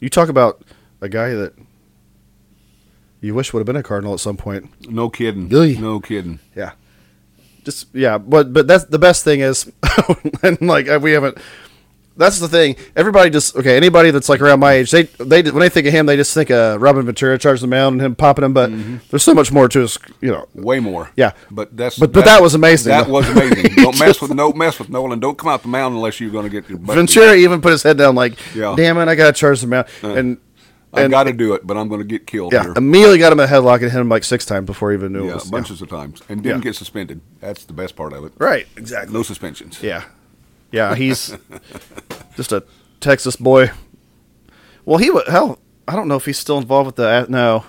You talk about a guy that you wish would have been a Cardinal at some point. No kidding. Really? No kidding. Yeah. Just yeah, but but that's the best thing is, and like we haven't. That's the thing. Everybody just okay. Anybody that's like around my age, they they when they think of him, they just think of Robin Ventura charging the mound and him popping him. But mm-hmm. there's so much more to his, you know. Way more. Yeah. But that's But- but that was amazing, That though. was amazing. Don't mess with no mess with Nolan. Don't come out the mound unless you're going to get your. Ventura even put his head down like, Yeah. "Damn it, I got to charge the uh, mound." and I got to do it, but I'm going to get killed yeah, here. immediately got him a headlock and hit him like six times before he even knew it Yeah, was bunches of times, and didn't Yeah. get suspended. That's the best part of it. Right, exactly. No suspensions. Yeah, yeah, he's just a Texas boy. Well, he was hell. I don't know if he's still involved with the no.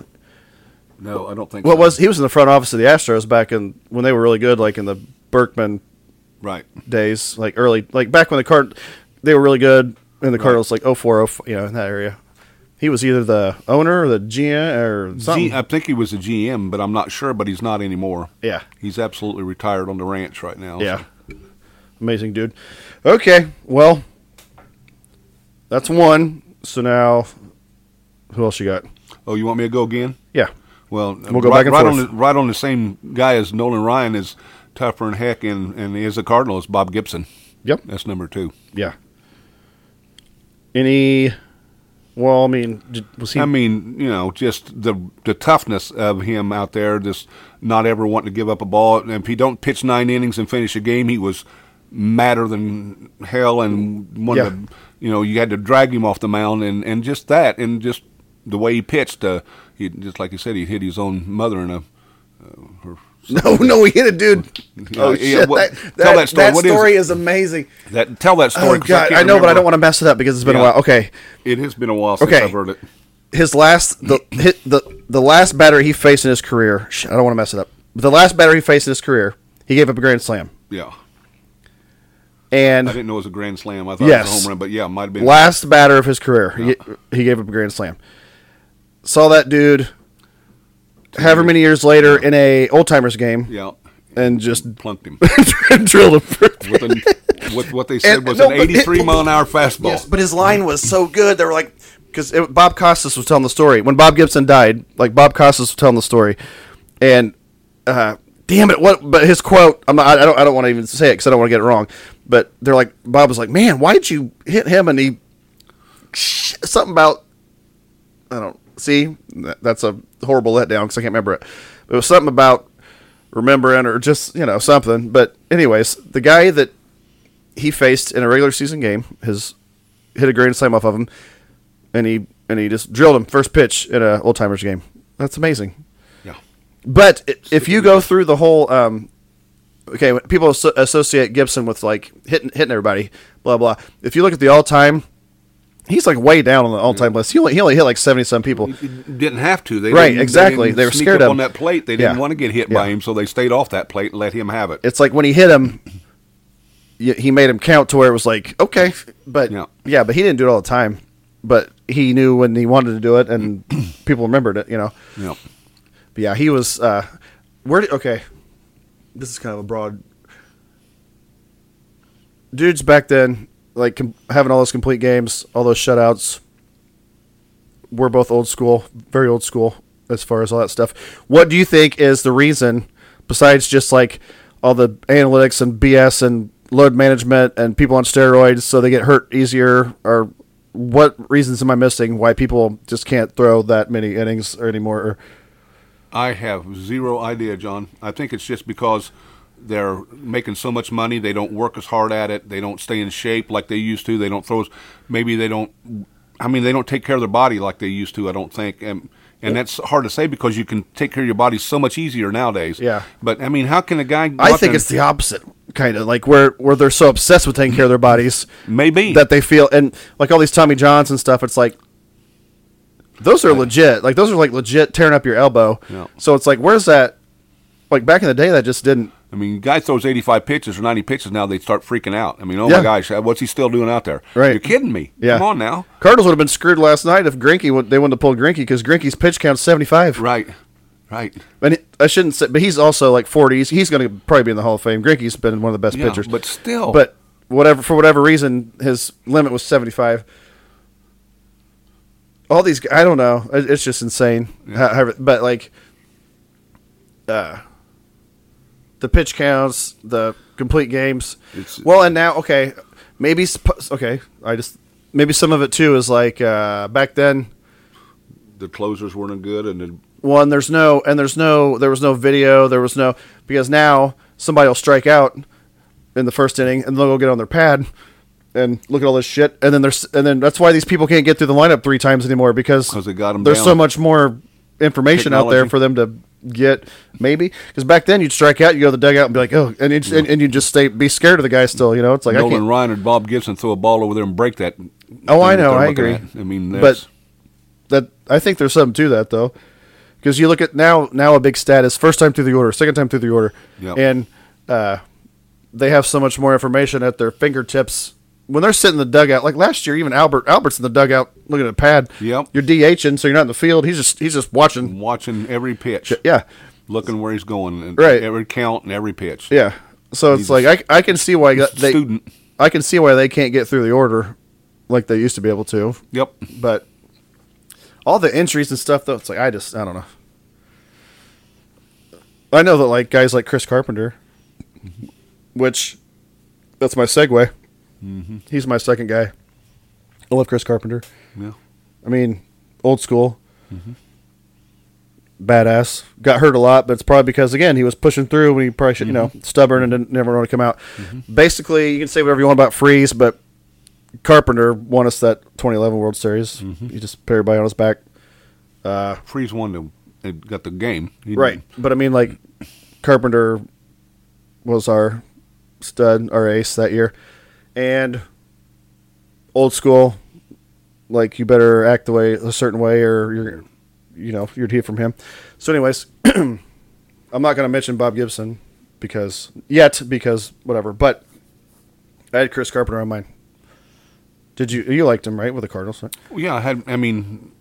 No, I don't think. What so. was he was in the front office of the Astros back in when they were really good, like in the Berkman right? days, like early, like back when the card they were really good, and the Cardinals like 04, 05, you know, in that area. He was either the owner or the GM or something. G, I think he was a GM, but I'm not sure. But he's not anymore. yeah, He's absolutely retired on the ranch right now. yeah, so. Amazing dude. Okay, well, that's one. So now, who else you got? Oh, you want me to go again? Yeah, Well, We'll go right, back and right forth. on the, right on the same guy as Nolan Ryan is tougher and heck, and and is a Cardinal is Bob Gibson. yep, That's number two. yeah. Any? Well, I mean, was he? I mean, you know, just the the toughness of him out there, just not ever wanting to give up a ball. And if he don't pitch nine innings and finish a game, he was madder than hell. And one Yeah. of the, you know, you had to drag him off the mound, and and just that, and just the way he pitched. Uh, he just like you said, he hit his own mother in a. Uh, her, no, no, he hit a dude. oh Yeah, shit! what- that, tell that story. That What is story it? is amazing. that tell that story. Oh god, can't I, know, but I don't want to mess it up because it's been a while. Okay, It has been a while since Okay. I've heard it. his last the hit the the last batter he faced in his career. Shit, I don't want to mess it up. But the last batter he faced in his career, he gave up a grand slam. Yeah, And I didn't know it was a grand slam. I thought it was a home run, but yeah, might have been. last batter of his career, he, he gave up a grand slam. Saw that dude, however many years later, in a old timers game, Yeah, and just plunked him. drilled him. With, with what they said And- was no, an but it- 83 mile an hour fastball. Yes, but his line was so good. They were like, because Bob Costas was telling the story when Bob Gibson died. Like Bob Costas was telling the story, and uh, damn it, what? But his quote, I'm not. I don't. I don't want to even say it because I don't want to get it wrong. But they're like, Bob was like, man, why did you hit him? And he something about I don't see. That's a horrible letdown because I can't remember it. It was something about remembering or just you know something. But anyways, the guy that he faced in a regular season game has hit a grand slam off of him, and he and he just drilled him first pitch in a old timers game. That's amazing. yeah, But i- if you go through the whole, um, okay, people associate Gibson with like hitting hitting everybody, blah blah. If you look at the all time, he's like way down on the all time list. He only he only hit like seventy some people. didn't have to. They Right, didn't- exactly. didn't They were scared of on that plate. They didn't Yeah. want to get hit by him, so they stayed off that plate and let him have it. It's like when he hit him, he made him count to where it was like okay, but Yeah. yeah, but he didn't do it all the time. But he knew when he wanted to do it, and people remembered it. You know. Yeah. But yeah, he was. Uh, where? Did, okay, this is kind of a broad. Dudes back then, like com- having all those complete games, all those shutouts. We're both old school, very old school as far as all that stuff. What do you think is the reason, besides just like all the analytics and BS and load management and people on steroids so they get hurt easier, or what reasons am I missing why people just can't throw that many innings or anymore? Or, I have zero idea, John. I think it's just because they're making so much money. They don't work as hard at it. They don't stay in shape like they used to. They don't throw. Maybe they don't. I mean, they don't take care of their body like they used to. I don't think. And, and that's hard to say because you can take care of your body so much easier nowadays. Yeah. But I mean, how can a guy? I think it's the opposite, kind of like where where they're so obsessed with taking care of their bodies maybe that they feel, and like all these Tommy Johns and stuff. It's like those are legit. Like those are like legit tearing up your elbow. Yeah. So it's like, where's that? Like back in the day, that just didn't. I mean, guy throws 85 pitches or 90 pitches now, they start freaking out. I mean, oh Yeah. my gosh, uh, what's he still doing out there? Right. You're kidding me. Yeah. Come on now. Cardinals would have been screwed last night if Greinke would, they wouldn't have pulled Greinke because Greinke's pitch count's seventy five. Right. Right. And I shouldn't say, but he's also like 40s. He's, going to probably be in the Hall of Fame. Greinke's been one of the best Yeah, pitchers, but still. but whatever for whatever reason, his limit was seventy five. All these, i don't know. It's just insane. How- how- but like, uh, the pitch counts, the complete games. It's- well, and now okay, maybe okay. I just maybe some of it too is like uh, back then. The closers weren't good, and the, One, there's no, and there's no, there was no video, there was no, because now somebody will strike out in the first inning and they'll go get on their pad and look at all this shit, and then there's, and then that's why these people can't get through the lineup three times anymore because they got 'em there's so much more information out there for them to get maybe because back then you'd strike out, you go to the dugout and be like, oh, and you and, and you just stay be scared of the guy still, you know, it's like I Nolan can't. Ryan and Bob Gibson throw a ball over there and break that. Oh, I know, I agree. at. I mean, But- that I think there's something to that though, because you look at now now a big stat is first time through the order, second time through the order, Yep. and uh, they have so much more information at their fingertips when they're sitting in the dugout. Like last year, even Albert Albert's in the dugout looking at a pad. Yep. you're DHing, so you're not in the field. He's just he's just watching. watching every pitch, Yeah, looking where he's going, and Right. every count and every pitch. yeah. So it's He's like I, I can see why they student. I can see why they can't get through the order like they used to be able to. Yep. But all the entries and stuff, though, it's like I just I don't know. I know that like guys like Chris Carpenter, which that's my segue. Mm-hmm. He's my second guy. I love Chris Carpenter. Yeah. I mean, old school, mm-hmm. badass. Got hurt a lot, but it's probably because again he was pushing through when he probably should, you know, mm-hmm. stubborn and didn't never want to come out. Basically, you can say whatever you want about Freese, but Carpenter won us that 2011 World Series. He just put everybody on his back. Uh, Freese won the, they got the game. He Right. But I mean, like, Carpenter was our stud, our ace that year. And old school, like, you better act the way, a certain way, or you're, you know, you'd hear from him. So, anyways, I'm not going to mention Bob Gibson because, yet, because whatever. But I had Chris Carpenter on mine. Did you, you liked him, right, with the Cardinals? Right? Well, yeah, I had. I mean,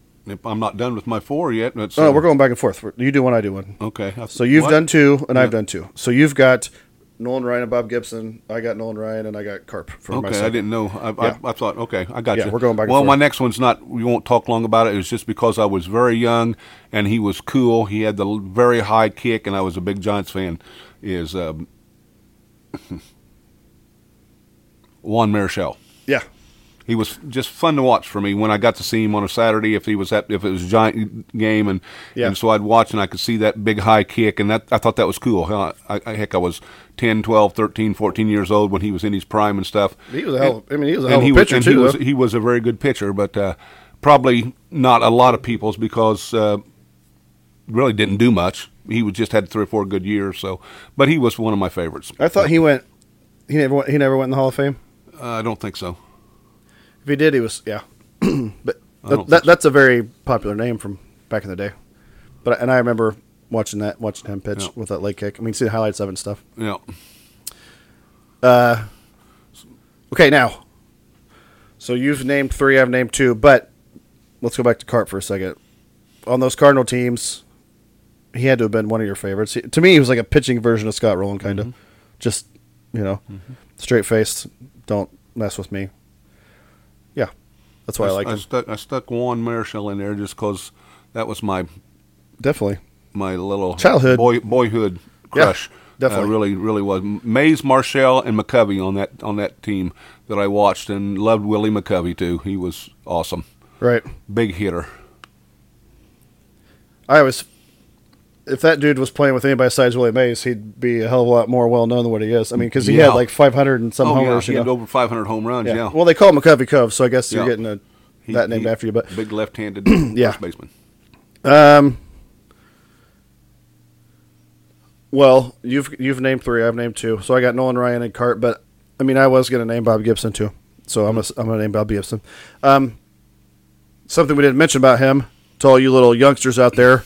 I'm not done with my four yet. But Oh, we're going back and forth. You do one, I do one. Okay. So you've what? done two, and I've done two. So you've got Nolan Ryan and Bob Gibson. I got Nolan Ryan, and I got Carp for my Okay. I didn't know. I, Yeah. I, I thought, okay, I got Yeah, you. we're going back Well, my next one's not. We won't talk long about it. It was just because I was very young and he was cool. He had the very high kick, and I was a big Giants fan. Is um, Juan Marichal. Yeah, He was just fun to watch for me when I got to see him on a Saturday. If he was at, if it was a giant game, and Yeah. and so I'd watch and I could see that big high kick, and that I thought that was cool. I, I, heck, I was 10, 12, 13, 14 years old when he was in his prime and stuff. he was a hell. Of, I mean, he was a And hell of a was, pitcher and too. he was he was a very good pitcher, but uh, probably not a lot of people's because uh, really didn't do much. He was just had three or four good years. So, but he was one of my favorites. I thought he went. He never went. He never went in the Hall of Fame. Uh, I don't think so. If he did, he was yeah. but that, that, that's a very popular name from back in the day. But and I remember watching that, watching him pitch Yeah. with that leg kick. I mean, see the highlights of it and stuff. Yeah. Uh, Okay, now. So you've named three, I've named two, but let's go back to Carp for a second. On those Cardinal teams, he had to have been one of your favorites. He- to me, he was like a pitching version of Scott Rolen, kind of. Just, you know, straight faced, don't mess with me. Yeah, that's why I, like it. I stuck I stuck Juan Marichal in there just because that was my Definitely. my little Childhood. boy boyhood Yeah, crush. definitely. Uh, really, really was. Mays, Marshall, and McCovey on that on that team that I watched and loved Willie McCovey too. He was awesome, Right. big hitter. I always, if that dude was playing with anybody besides Willie Mays, he'd be a hell of a lot more well known than what he is. I mean, because he Yeah. had like 500 and some Oh, yeah, homers. he you had know? over 500 home runs. Yeah. Well, they call him McCovey Cove, so I guess you're getting a, He- that named he- after you. But big left-handed Yeah. first baseman. um, well, you've you've named three. I've named two. So I got Nolan Ryan and Cart. But I mean, I was going to name Bob Gibson too. So I'm gonna, I'm going to name Bob Gibson. Um, something we didn't mention about him to all you little youngsters out there.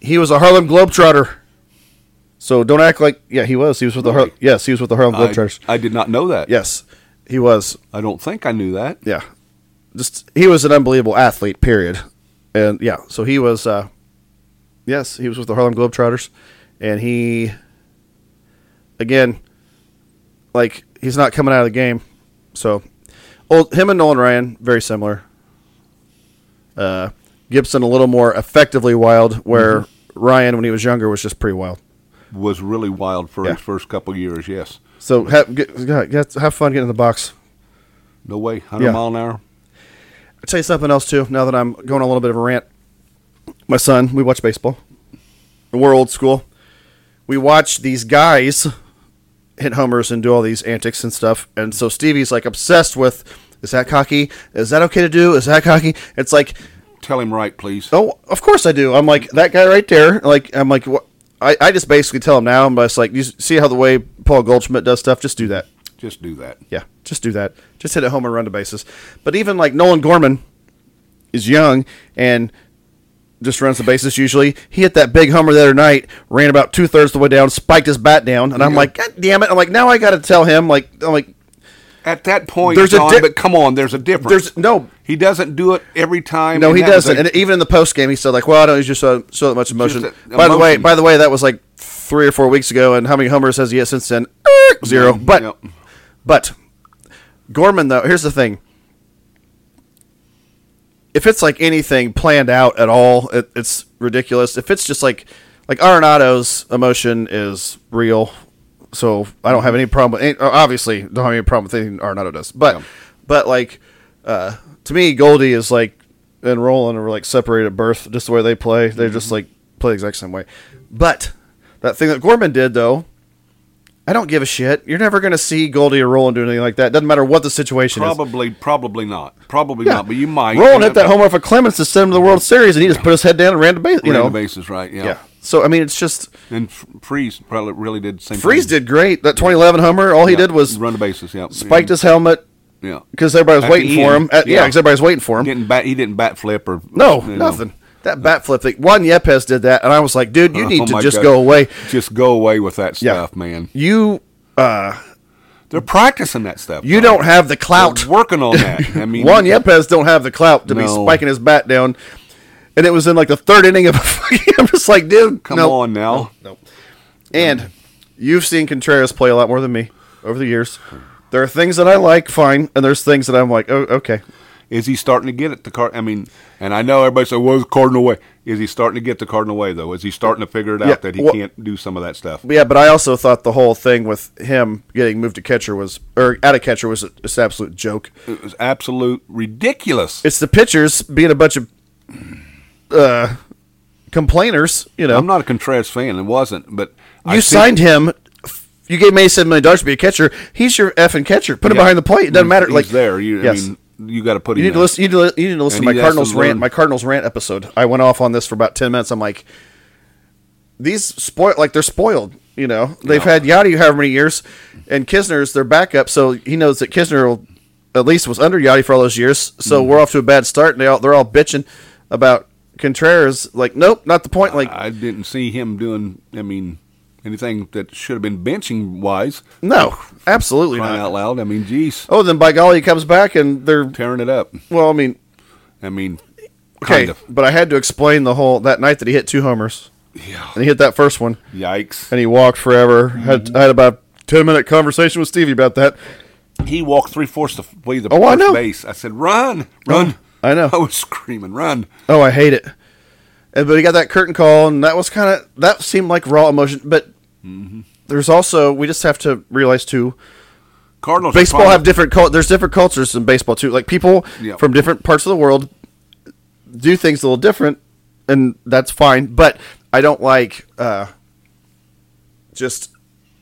He was a Harlem Globetrotter. So don't act like yeah he was. He was with the Har- yes he was with the Harlem I, Globetrotters. I did not know that. yes he was. I don't think I knew that. yeah. Just he was an unbelievable athlete period. And yeah so he was uh yes he was with the harlem globetrotters. And he again like he's not coming out of the game. So old him and nolan ryan very similar. Uh gibson a little more effectively wild where mm-hmm. ryan when he was younger was just pretty wild Was really wild for Yeah. his first couple years. Yes. so have, get, get, have fun getting in the box No way. 100 Yeah. mile an hour. I'll tell you something else too. Now that I'm going on a little bit of a rant, my son, we watch baseball. We're old school. We watch these guys hit homers and do all these antics and stuff, and so Stevie's like obsessed with. Is that cocky? Is that okay to do? Is that cocky? It's like, Tell him right, please. oh, of course I do. I'm like that guy right there. Like I'm like, what? I, I just basically tell him now. I'm just like, you see how the way Paul Goldschmidt does stuff? Just do that. Just do that. Yeah, just do that. Just hit a home and run to bases. But even like Nolan Gorman is young and just runs the bases usually. He hit that big homer the other night, ran about two thirds the way down, spiked his bat down, and I'm Yeah. like, God damn it! I'm like, now I got to tell him like, I'm like, At that point, There's a John, di- but come on, there's a difference. there's no, he doesn't do it every time. no, he doesn't. a- and even in the post game, he said like, well, I don't use just so, so much emotion. A- by the way, by the way, that was like three or four weeks ago, and how many homers has he hit since then? Er, Zero. But Yep. But Gorman, though, here's the thing. If it's like anything planned out at all, it, it's ridiculous. If it's just like like Arenado's emotion is real, so I don't have any problem. With, obviously, don't have any problem with anything Arenado does. But Yeah. but like uh, to me, Goldie is like and Rolen are like separated at birth, just the way they play. They mm-hmm. just like play the exact same way. But that thing that Gorman did though, I don't give a shit. You're never going to see Goldie or Rolen do anything like that. Doesn't matter what the situation is. Probably, probably not. Probably Yeah. not. But you might. Rolen hit that home off of Clemens to send him to the World Series, and he just put his head down and ran to base. You ran know, the bases right. Yeah. yeah. So I mean, it's just And Freese probably really did the same. Freese thing. did great. That 2011 homer, all he Yeah. did was run the bases. Yeah. spiked his helmet Yeah. because everybody was At waiting for end. him. At, yeah, Yeah. because everybody was waiting for him. Didn't bat. He didn't bat flip or no, you know. nothing. That bat flip thing. Juan Yepez did that, and I was like, dude, you need Oh to just God. go away. Just go away with that Yeah. stuff, man. You, uh, They're practicing that stuff. you don't have the They're clout. working on that. I mean, Juan Yepez don't have the clout to be spiking his bat down. And it was in like the third inning of a fucking. I'm just like, dude, come no. on now. No. And you've seen Contreras play a lot more than me over the years. There are things that I like, fine, and there's things that I'm like, oh, okay. Is he starting to get it? The card. I mean, and I know everybody said, "Well, Cardinal way." Is he starting to get the Cardinal way though? Is he starting to figure it out Yeah, that he well- can't do some of that stuff? Yeah, but I also thought the whole thing with him getting moved to catcher was, or out of catcher was an absolute joke. It was absolute ridiculous. It's the pitchers being a bunch of uh, complainers. You know, I'm not a Contreras fan. It wasn't, but I you signed him. You gave me seven million dollars to be a catcher. He's your effing catcher. Put him Yeah. behind the plate. It doesn't He's- matter. He's like there. You, yes. I mean, you got to put You him. need to listen. You need to, you need to listen And to my he has Cardinals to rant. learn. My Cardinals rant episode. I went off on this for about ten minutes. I'm like, these spoil like they're spoiled. You know, they've Yeah. had Yadi however many years, and Knizner's their backup, so he knows that Knizner will, at least was under Yadi for all those years. So Mm-hmm. we're off to a bad start, and they all, they're all bitching about Contreras. Like, nope, not the point. Like, I didn't see him doing. I mean, anything that should have been benching wise. no, absolutely Crying not. out loud. I mean, geez, Oh, then by golly, he comes back and they're tearing it up. well. I mean, I mean, okay, kind of. but I had to explain the whole that night that he hit two homers, Yeah. and he hit that first one. Yikes. and he walked forever. Had I had about a ten minute conversation with Stevie about that. He walked three fourths of the way the Oh, I know. base. I said, "Run, run!" Oh, I know. I was screaming, "Run!" Oh, I hate it. And, but he got that curtain call, and that was kind of that seemed like raw emotion. But Mm-hmm. there's also we just have to realize too. Cardinals. Baseball have different cult. There's different cultures in baseball too. Like people Yeah. from different parts of the world do things a little different, and that's fine. But I don't like uh, just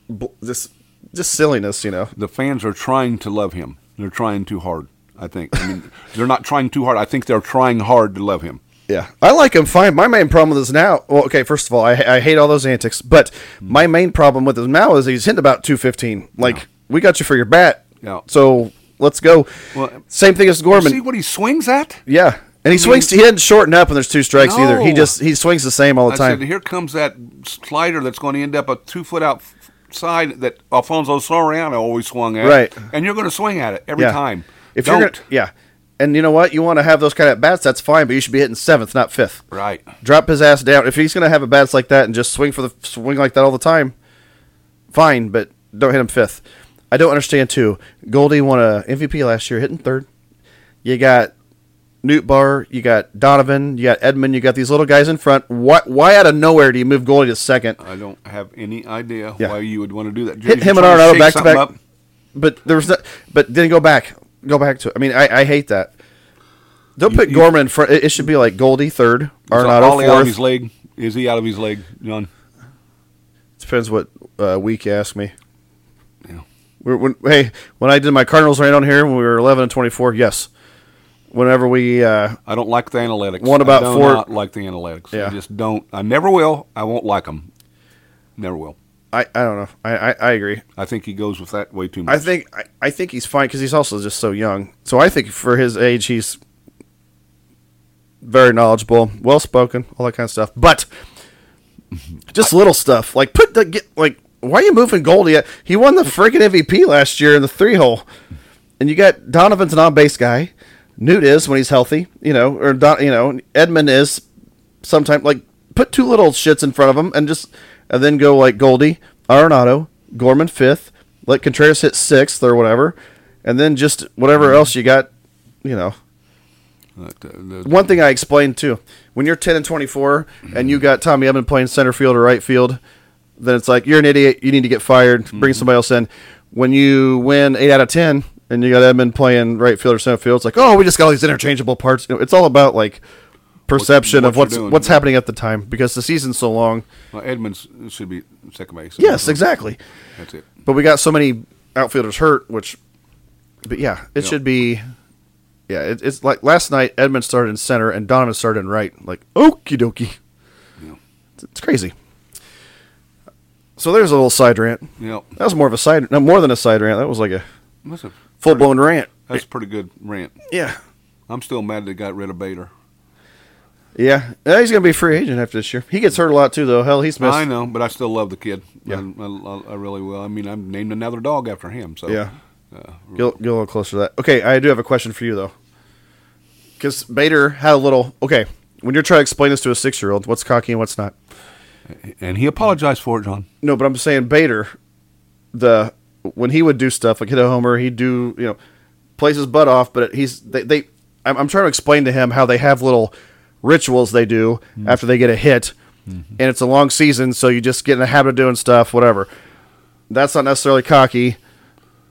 bl- this just silliness, you know. The fans are trying to love him. They're trying too hard. I think. I mean, they're not trying too hard. I think they're trying hard to love him. Yeah, I like him fine. My main problem with this now, well, okay, first of all, I, I hate all those antics, but mm. my main problem with him now is he's hitting about 215. Like, we got you for your bat. Yeah. So let's go. Well, Same thing as Gorman. See what he swings at? yeah. And he swings, he didn't shorten up when there's two strikes either. He just, he swings the same all the I time. said, here comes that slider that's going to end up a two foot out f- side that Alfonso Soriano always swung at. Right. And you're going to swing at it every yeah. time. If Don't. you're gonna, yeah. And you know what? You want to have those kind of bats, that's fine, but you should be hitting seventh, not fifth. Right. drop his ass down. If he's going to have a bats like that and just swing for the swing like that all the time, fine, but don't hit him fifth. I don't understand too. Goldie won a MVP last year, hitting third. You got Nootbaar, you got Donovan, you got Edman, you got these little guys in front. Why, why out of nowhere do you move Goldie to second? I don't have any idea Yeah. why you would want to do that. Hit him and trying to Arenado shake back to back. up. But there was no, but didn't go back, go back to. it. I mean, I, I hate that. Don't You- put you- Gorman in front. It, it should be like Goldie third, Arenado Ollie out of his fourth. leg? Is he out of his leg, John? Depends what uh, week you ask me. Yeah. We're, when, hey, when I did my Cardinals right on here when we were 11 and 24, yes. Whenever we, uh, I don't like the analytics. One about I do four- not like the analytics. Yeah. I just don't. I never will. I won't like them. Never will. I, I don't know. I, I, I agree. I think he goes with that way too much. I think I, I think he's fine because he's also just so young. So I think for his age, he's very knowledgeable, well spoken, all that kind of stuff. But just little stuff like put the get like why are you moving Goldie? He won the freaking MVP last year in the three hole, and you got Donovan's an on base guy. Newt is when he's healthy, you know, or Don, you know Edman is sometimes like put two little shits in front of him and just and then go like Goldie, Arenado, Gorman fifth, let Contreras hit sixth or whatever, and then just whatever else you got, you know. One thing I explained too, when you're ten and twenty four and you got Tommy Edman playing center field or right field, then it's like you're an idiot. You need to get fired. Bring somebody else in. When you win eight out of ten and you got Edman playing right field or center field, it's like oh we just got all these interchangeable parts. You know, it's all about like perception what of what's doing, what's yeah. happening at the time because the season's so long. well, Edmonds should be second base. Yes, exactly. That's it. But we got so many outfielders hurt, which, but yeah, it Yeah. should be. Yeah, it, it's like last night. Edmonds started in center and Donovan started in right. Like okie dokie. Yeah. It's, it's crazy. So there's a little side rant. Yeah. That was more of a side, no, more than a side rant. That was like a a full blown rant. that's a pretty good rant. Yeah, I'm still mad they got rid of Bader. Yeah. He's gonna be a free agent after this year. He gets hurt a lot too, though. Hell, he's missed. I know, but I still love the kid. Yeah. I, I, I really will. I mean, I've named another dog after him. So Yeah. uh, Get, get a little closer to that. Okay, I do have a question for you though. Because Bader had a little. Okay, when you're trying to explain this to a six year old, what's cocky and what's not. and he apologized for it, John. No, but I'm saying Bader, the when he would do stuff like hit a homer, he'd do you know plays his butt off. But he's they. they I'm, I'm trying to explain to him how they have little rituals they do mm-hmm. after they get a hit, mm-hmm. and it's a long season, so you just get in the habit of doing stuff, whatever. That's not necessarily cocky.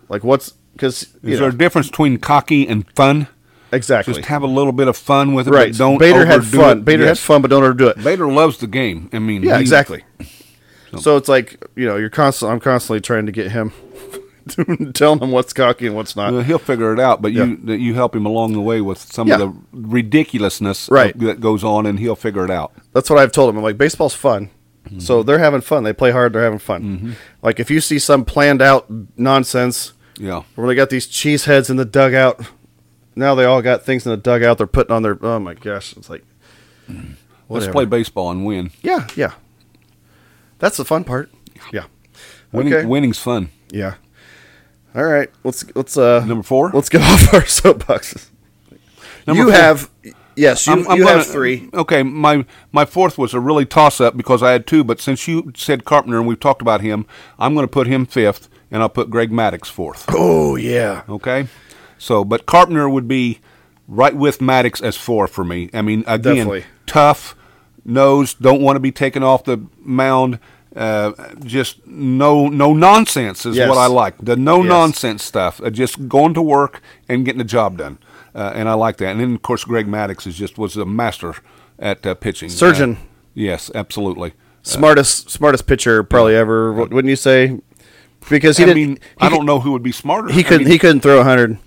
Like what's because Is there a difference between cocky and fun? exactly Just have a little bit of fun with it. right. But don't Bader had fun. It. Bader Yes. had fun, but don't overdo it. Bader loves the game. I mean, Yeah, he- exactly. So it's like you know, you're constantly. I'm constantly trying to get him, telling him what's cocky and what's not. Well, he'll figure it out, but Yeah. you you help him along the way with some Yeah. of the ridiculousness Right. that goes on, and he'll figure it out. That's what I've told him. I'm like, baseball's fun. Mm-hmm. So they're having fun. They play hard. They're having fun. Like if you see some planned out nonsense Yeah, where they got these cheese heads in the dugout, now they all got things in the dugout. They're putting on their. Oh my gosh! It's like, let's play baseball and win. Yeah, yeah. That's the fun part. Yeah. Winning, Okay. Winning's fun. Yeah. All right. Let's let's uh Number four? Let's get off our soapboxes. Number you four. have yes. You, I'm- I'm you gonna- have three. Okay, my my fourth was a really toss up because I had two, but since you said Carpenter and we've talked about him, I'm going to put him fifth, and I'll put Greg Maddux fourth. Oh yeah. Okay, so but Carpenter would be right with Maddux as four for me. I mean, again, Definitely. tough, knows, don't want to be taken off the mound. Uh, just no no nonsense is Yes. what I like. The no Yes. nonsense stuff. Uh, just going to work and getting the job done, uh, and I like that. And then of course Greg Maddux is just was a master at uh, pitching. Surgeon. Uh, Yes, absolutely. Smartest smartest pitcher probably ever, wouldn't you say? Because he I didn't. mean, he I could- don't know who would be smarter. He couldn't. mean, he couldn't throw hundred.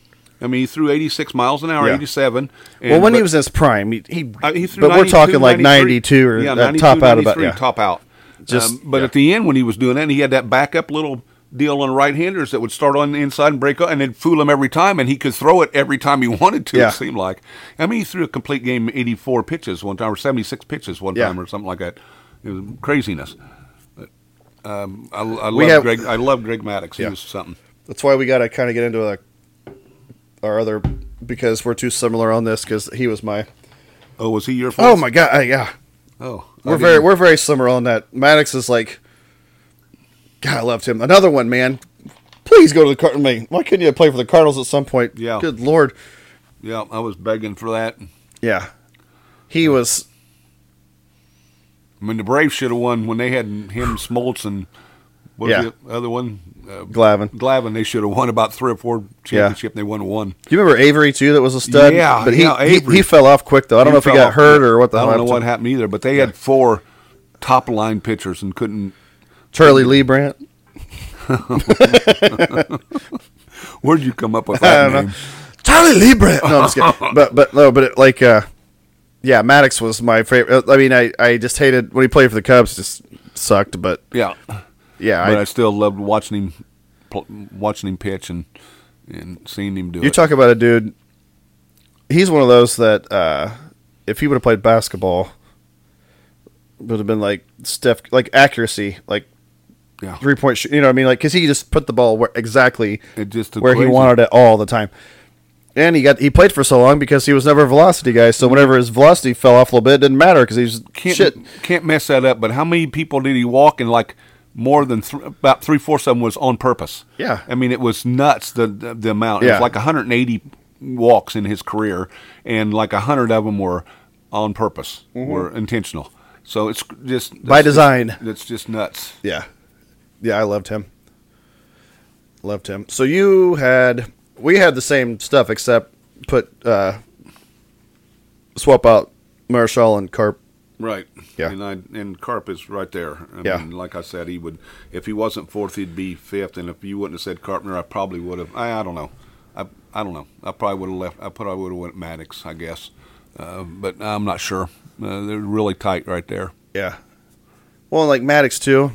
I mean, he threw 86 miles an hour, Yeah. 87. And, Well, when he was in his prime, he. he, Uh, he threw but we're talking like ninety-two or yeah, 92, top out about yeah. top out. Just- um, but yeah. at the end, when he was doing that, and he had that backup little deal on right-handers that would start on the inside and break up, and then fool him every time, and he could throw it every time he wanted to. Yeah. It seemed like. I mean, he threw a complete game, 84 pitches one time, or 76 pitches one Yeah. time, or something like that. It was craziness. But, um, I, I love have- Greg. I love Greg Maddux. He was something. That's why we got to kind of get into like our other because we're too similar on this because he was my. Oh, was he your? Oh my god! uh, yeah, Oh, I we're very we're very similar on that. Maddux is like, God, I loved him. Another one, man. Please go to the Cardinals. Why couldn't you play for the Cardinals at some point? Yeah. Good lord. Yeah, I was begging for that. Yeah, he was. I mean, the Braves should have won when they had him, Smoltz, and what Yeah. was the other one? Uh, Glavine. Glavine. They should have won about three or four championship. and They won one. Do you remember Avery too? That was a stud. Yeah, but he yeah, he, he fell off quick though. I don't know if he got hurt or what the hell. I don't know what happened either. But they had four top line pitchers and couldn't. Charlie Lee Brandt. Where'd you come up with that don't know. name? Charlie Leibrandt. No, I'm just kidding. but but no, but it, like uh, yeah, Maddux was my favorite. I mean, I I just hated when he played for the Cubs. Just sucked. But Yeah, yeah, but I, I, still loved watching him, watching him pitch and and seeing him do it. you it. talk about a dude. He's one of those that uh, if he would have played basketball, would have been like Steph, like accuracy, like yeah, three point. Sh- you know what I mean? Like because he just put the ball where, exactly it just took where he wanted it all the time. And he got he played for so long because he was never a velocity guy. So whenever his velocity fell off a little bit, it didn't matter because he was can't shit. can't mess that up. But how many people did he walk and like more than th- about three fourths of them was on purpose? Yeah. I mean it was nuts the the, the amount. It Yeah. was like 180 walks in his career, and like hundred of them were on purpose, were intentional. So it's just Mm-hmm. By design. Just, that's just nuts. Yeah, yeah, I loved him. Loved him. So you had we had the same stuff except put uh, swap out Marichal and Carp. Right. Yeah. And I and Carp is right there. I Yeah. mean, like I said, he would if he wasn't fourth, he'd be fifth. And if you wouldn't have said Carpenter, I probably would have. I, I don't know. I I don't know. I probably would have left. I probably would have went Maddux, I guess. Uh, but I'm not sure. Uh, they're really tight right there. Yeah. Well, like Maddux too.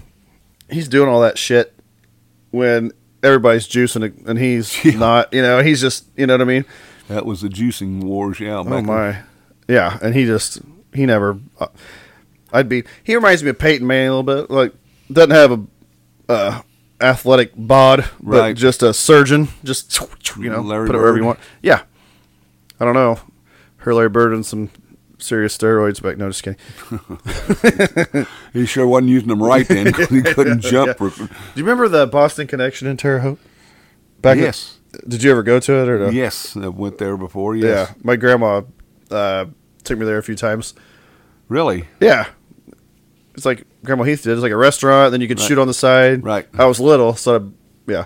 He's doing all that shit when everybody's juicing and he's Yeah. not. You know, he's just. You know what I mean? That was the juicing wars. Yeah. Oh my. Yeah, and he just he never. Uh, I'd be. He reminds me of Peyton Manning a little bit. Like doesn't have a uh, athletic bod, but Right. just a surgeon. Just you know, Larry put it wherever Bird. you want. Yeah. I don't know. Her Larry Bird and some serious steroids back. No, just kidding. He sure wasn't using them right then 'cause he couldn't jump. Do you remember the Boston Connection in Terre Haute? Back Yes. did you ever go to it or no? Yes, I went there before. Yes. Yeah. My grandma uh, took me there a few times. Really? Yeah. It's like Grandma Heath did. It's like a restaurant. Then you could Right. shoot on the side. Right. I was little, so I, yeah,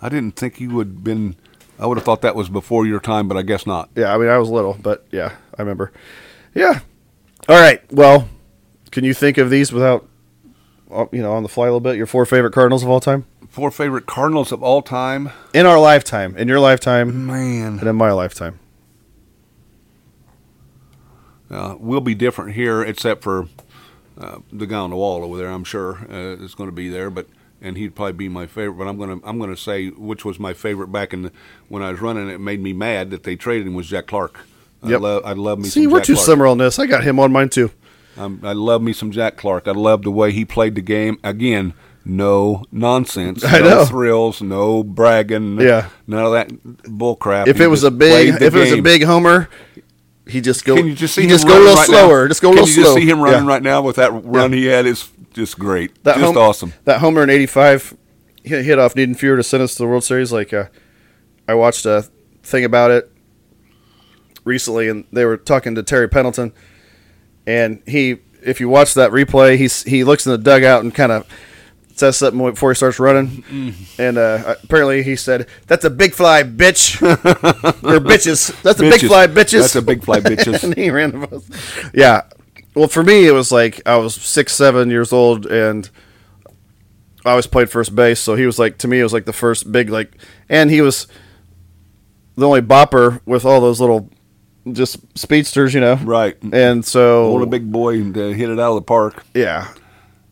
I didn't think you would been. I would have thought that was before your time, but I guess not. yeah. I mean, I was little, but yeah, I remember. Yeah. All right. Well, can you think of these without, uh, you know, on the fly a little bit? Your four favorite Cardinals of all time Four favorite Cardinals of all time. in our lifetime, in your lifetime, Man, and in my lifetime. Uh, we'll be different here, except for uh, the guy on the wall over there. I'm sure uh, is going to be there, but and he'd probably be my favorite. But I'm going to I'm going to say which was my favorite back in the, when I was running. It made me mad that they traded him was Jack Clark. I love I love me. See, some we're Jack too Clark. similar on this. I got him on mine too. Um, I love me some Jack Clark. I love the way he played the game. Again, no nonsense, I no know. thrills, no bragging, Yeah. none of that bull crap. If He it was a big, if it was a big homer, he just go. can you just see him just go a little right slower? Now? Just go a can little you slow. just see him running Yeah. right now with that run he had? Is just great, That just home- awesome. That homer in '85 hit, hit off Niedenfuer to send us to the World Series. Like, uh, I watched a thing about it recently, and they were talking to Terry Pendleton, and he, if you watch that replay, he's he looks in the dugout and kind of says something before he starts running, and uh, apparently he said, "That's a big fly, bitch," or bitches. That's a big Bitches. fly, bitches. That's a big fly, bitches. and he ran the bus. Yeah, Well, for me, it was like I was six, seven years old, and I always played first base. So he was like to me, it was like the first big like, and he was the only bopper with all those little just speedsters, you know. Right. And so, Hold a big boy and uh, hit it out of the park. yeah,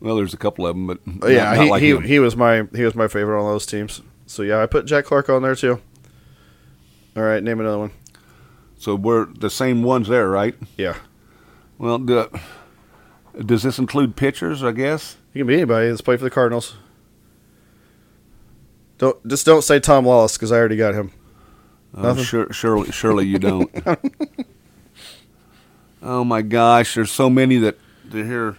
Well, there's a couple of them, but not- yeah. not he like he, he was my he was my favorite on those teams. So yeah, I put Jack Clark on there too. All right, name another one. So we're the same ones there, right? Yeah, Well, do, does this include pitchers? I guess. he can be anybody that's played for the Cardinals. Don't just don't say Tom Wallace because I already got him. Oh, sure, surely, surely you don't. oh my gosh, there's so many that to hear.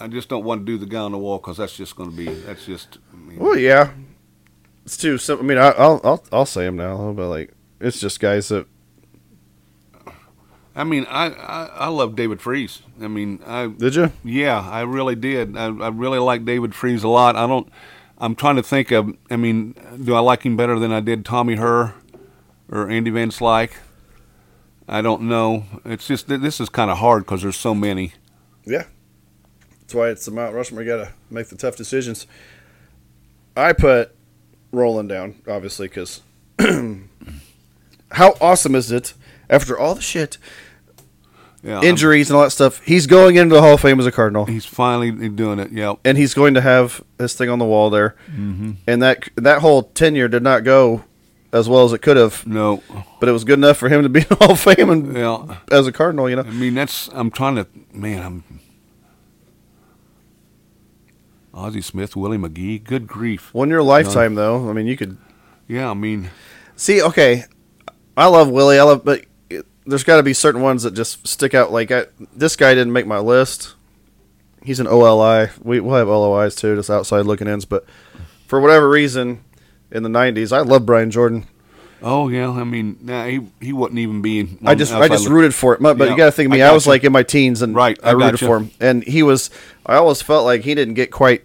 I just don't want to do the guy on the wall because that's just going to be that's just. I mean, Well, yeah, it's too. simple. I mean, I, I'll I'll I'll say them now, but like it's just guys that I mean, I, I I love David Freese. I mean, I did you? yeah, I really did. I, I really like David Freese a lot. I don't. I'm trying to think of. I mean, do I like him better than I did Tommy Herr or Andy Van Slyke? I don't know. It's just this is kind of hard because there's so many. Yeah, that's why it's the Mount Rushmore. You got to make the tough decisions. I put Rolen down, obviously, because how awesome is it after all the shit, Yeah, I'm- injuries, and all that stuff? He's going into the Hall of Fame as a Cardinal. He's finally doing it. Yep. and he's going to have this thing on the wall there. Mm-hmm. And that that whole tenure did not go as well as it could have, No. but it was good enough for him to be in the Hall of Fame and Yeah. as a Cardinal. You know, I mean, that's. I'm trying to. Man, I'm. Ozzie Smith, Willie McGee. Good grief. one your lifetime though. I mean, you could Yeah, I mean, see. Okay, I love Willie. I love, but there's got to be certain ones that just stick out. Like I, this guy didn't make my list. He's an OLI. We will have OLIs too, just outside looking ins. But for whatever reason, in the '90s, I love Brian Jordan. Oh yeah. I mean, nah, he he wouldn't even be. In I just I just rooted for it. But Yeah, you got to think of me. I I, was like in my teens, and Right, I, I rooted for him. And he was. I always felt like he didn't get quite.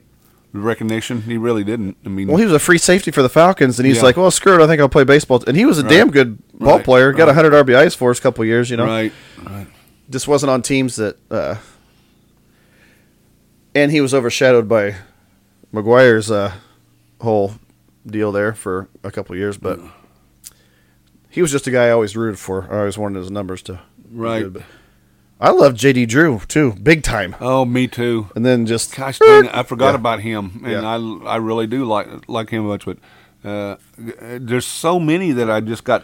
recognition. He really didn't. I mean, Well, he was a free safety for the Falcons, and he's Yeah. like, "Well, screw it. I think I'll play baseball." And he was a Right. damn good ball Right, player. Got right. 100 RBIs for us a couple years. You know, right, right. just wasn't on teams that. Uh, and he was overshadowed by McGwire's uh, whole deal there for a couple of years, but he was just a guy I always rooted for. I always wanted his numbers to. Right. good, I love JD Drew too, big time. Oh, me too. And then just Gosh dang, I forgot Yeah. about him, and Yeah. I, I really do like like him much. But uh, there's so many that I just got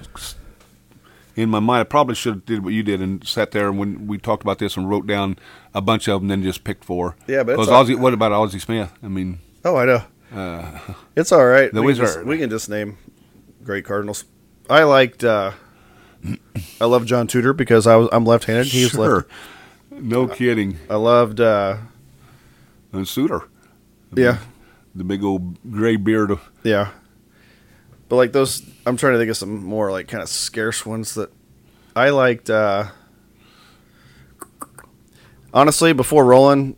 in my mind. I probably should have did what you did and sat there when we talked about this and wrote down a bunch of them, then just picked four. Yeah, but because Ozzie. What about Ozzie Smith? I mean, Oh, I know. uh, It's all right. The we, can Wizard. just, we can just name great Cardinals. I liked. uh I love John Tudor because I was I'm left-handed. He was sure, left. no kidding. I loved. uh And Suter, Yeah, the big old gray beard. Of, yeah. But like those, I'm trying to think of some more like kind of scarce ones that I liked. uh Honestly, before Rolen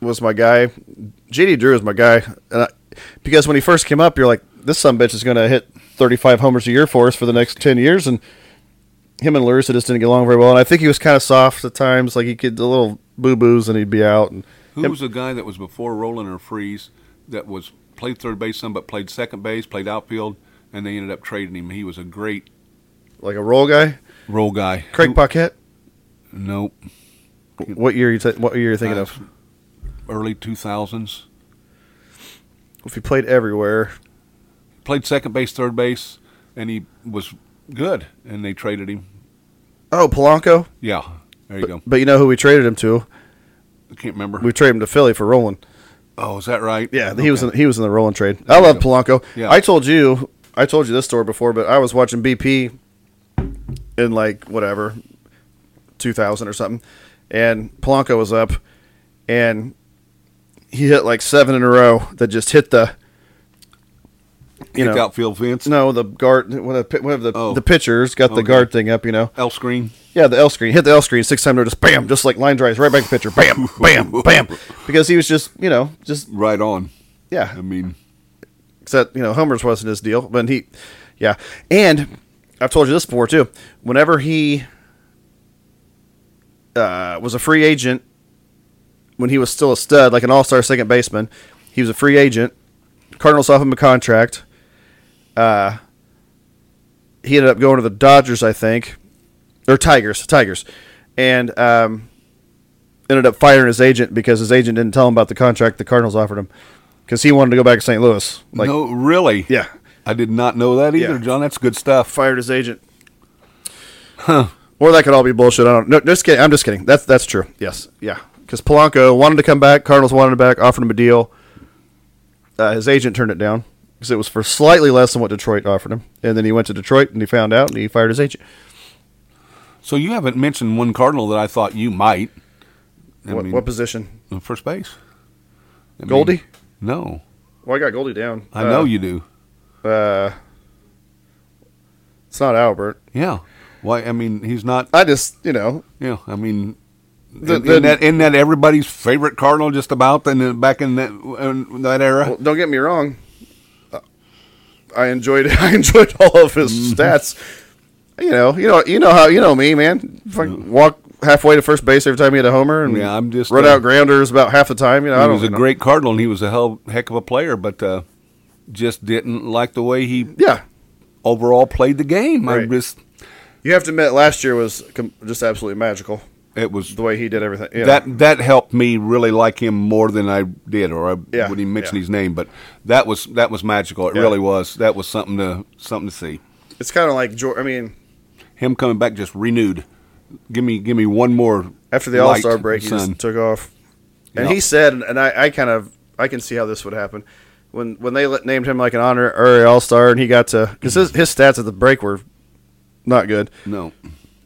was my guy, JD Drew is my guy, and I, because when he first came up, you're like, this son bitch is going to hit 35 homers a year for us for the next 10 years, and him and La Russa just didn't get along very well. And I think he was kind of soft at times, like he could a little boo boos, and he'd be out. And who was the guy that was before Rolen or Freese that was played third base some, but played second base, played outfield, and they ended up trading him. He was a great like a roll guy, Roll guy. Craig Paquette. Nope. What year you t- what year you thinking Uh, of? Early 2000s. If he played everywhere, Played second base, third base, and he was good, and they traded him. oh Polanco. Yeah, there you go. But you know who we traded him to? I can't remember. We traded him to Philly for Rolen. oh, is that right? Yeah, he was in, Okay. he was in the Rolen trade. There I love go. Polanco. Yeah. I told you I told you this story before, but I was watching BP in like whatever 2000 or something, and Polanco was up, and he hit like seven in a row that just hit the you know outfield fence. no the guard whatever, whatever the Oh. the pitchers got the Okay. guard thing up, you know. L screen. Yeah, the L screen. Hit the L screen six times. Just bam, just like line drives right back to the pitcher. Bam, bam, bam. Because he was just, you know, just Right on. yeah. I mean, Except you know, Homer's wasn't his deal, but he, yeah. And I've told you this before too. Whenever he uh, was a free agent when he was still a stud, like an all star second baseman. He was a free agent. Cardinals offered him a contract. Uh, he ended up going to the Dodgers, I think, or Tigers, Tigers, and um, ended up firing his agent because his agent didn't tell him about the contract the Cardinals offered him because he wanted to go back to St. Louis. Like, no, really? yeah, I did not know that either, Yeah. John. That's good stuff. fired his agent. Huh. Or that could all be bullshit. I don't. No, just kidding. I'm just kidding. That's that's true. Yes, yeah. Because Polanco wanted to come back. Cardinals wanted him back. Offered him a deal. Uh, his agent turned it down because it was for slightly less than what Detroit offered him. And then he went to Detroit and he found out and he fired his agent. So you haven't mentioned one Cardinal that I thought you might. I what, mean, what position? First base. I mean, Goldie. No, Well, I got Goldie down. I know you do. Uh, it's not Albert. Yeah. Why? I mean, he's not. I just, you know, Yeah. I mean, The- isn't, the- that, isn't that everybody's favorite Cardinal just about in the, back in that in that era? Well, don't get me wrong. I enjoyed I enjoyed all of his Mm-hmm. stats. You know, you know, you know how you know me, man. Fucking walk halfway to first base every time he had a homer, and Yeah, I'm just, run uh, out grounders about half the time. You know, I he was a know. great Cardinal, and he was a hell heck of a player, but uh, just didn't like the way he Yeah, overall played the game. I just you have to admit, last year was com- just absolutely magical. It was The way he did everything. Yeah. that that helped me really like him more than I did, or I Yeah, wouldn't even mention yeah. his name. But that was that was magical. It really was. That was something to something to see. it's kind of like George. I mean, Him coming back just renewed. Give me give me one more after the All Star break, he just took off. And he said, and I, I kind of, I can see how this would happen when when they named him like an honorary All Star, and he got to because his, his stats at the break were not good. no.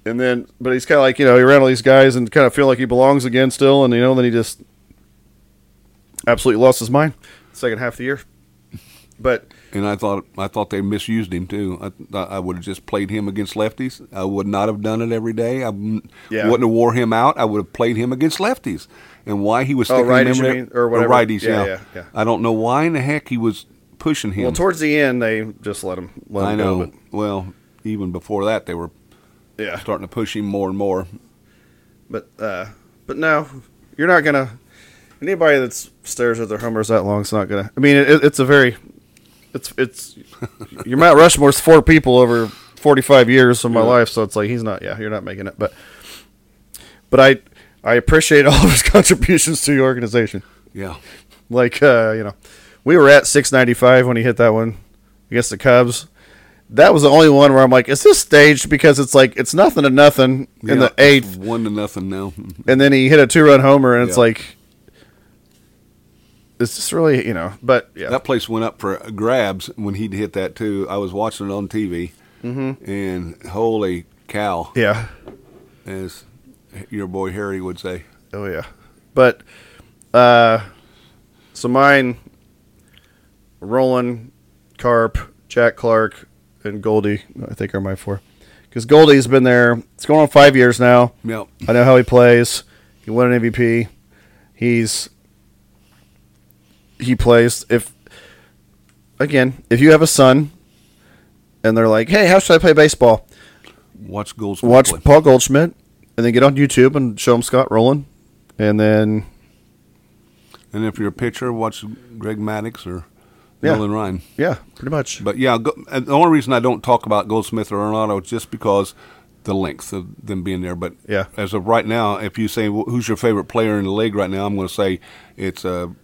And then, but he's kind of like you know he ran all these guys and kind of feel like he belongs again still, and you know then he just absolutely lost his mind second half of the year. But And I thought I thought they misused him too. I I would have just played him against lefties. I would not have done it every day. I wouldn't Yeah. wouldn't have wore him out. I would have played him against lefties. And why he was Oh, righties, him you there- mean? Or whatever. righties, Yeah, yeah. yeah, yeah. I don't know why in the heck he was pushing him. well, towards the end they just let him. Let I him know. Go, well, even before that, they were yeah. starting to push him more and more. But uh, but no, you're not gonna. Anybody that stares at their homers that long is not gonna. I mean, it, it's a very, it's it's. your Mount Rushmore's four people over 45 years of my Yeah. life, so it's like he's not. Yeah, you're not making it. But but I I appreciate all of his contributions to the organization. Yeah. Like uh, you know, we were at 695 when he hit that one against the Cubs. That was the only one where I'm like, is this staged? Because it's like it's nothing to nothing in Yeah, the eighth one to nothing now. and then he hit a two run homer, and it's like, it's just really, you know, but yeah, That place went up for grabs when he hit that too. I was watching it on TV, Mm-hmm. and holy cow, yeah, as your boy Harry would say. oh yeah, but uh, so mine, Rolen, Carp, Jack Clark, and Goldie, I think are my four, because Goldie's been there. It's going on five years now. Yep. I know how he plays. He won an MVP. He's he plays if again if you have a son and they're like, hey, how should I play baseball? Watch Goldschmidt. Watch play. Paul Goldschmidt and then get on YouTube and show him Scott Rolen, and then And if you're a pitcher, watch Greg Maddux or Yeah. Nolan Ryan. yeah, pretty much. But yeah, go, and the only reason I don't talk about Goldschmidt or Arenado is just because the length of them being there. But Yeah. as of right now, if you say "Wh- who's your favorite player in the league right now, I'm going to say it's a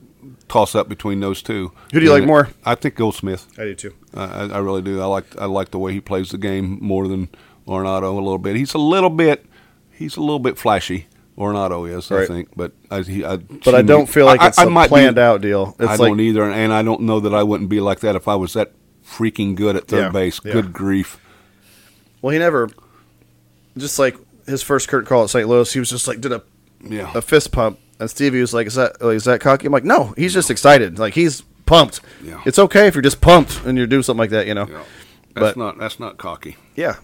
toss up between those two. Who do you And like more? I think Goldschmidt. I do too. I, I really do. I like I like the way he plays the game more than Arenado a little bit. He's a little bit he's a little bit flashy. Arenado is, I Right. think, but I, he, I But I don't feel like I- it's I a might be- planned out deal. It's I like don't either, and I don't know that I wouldn't be like that if I was that freaking good at third Yeah, base. yeah. Good grief! well, he never just like his first Kurt call at St. Louis. He was just like did a Yeah, a fist pump, and Stevie was like, "Is that like, is that cocky?" I'm like, "No, he's just excited. Like he's pumped. Yeah. It's okay if you're just pumped and you're doing something like that, you know." yeah. That's But- not that's not cocky. Yeah.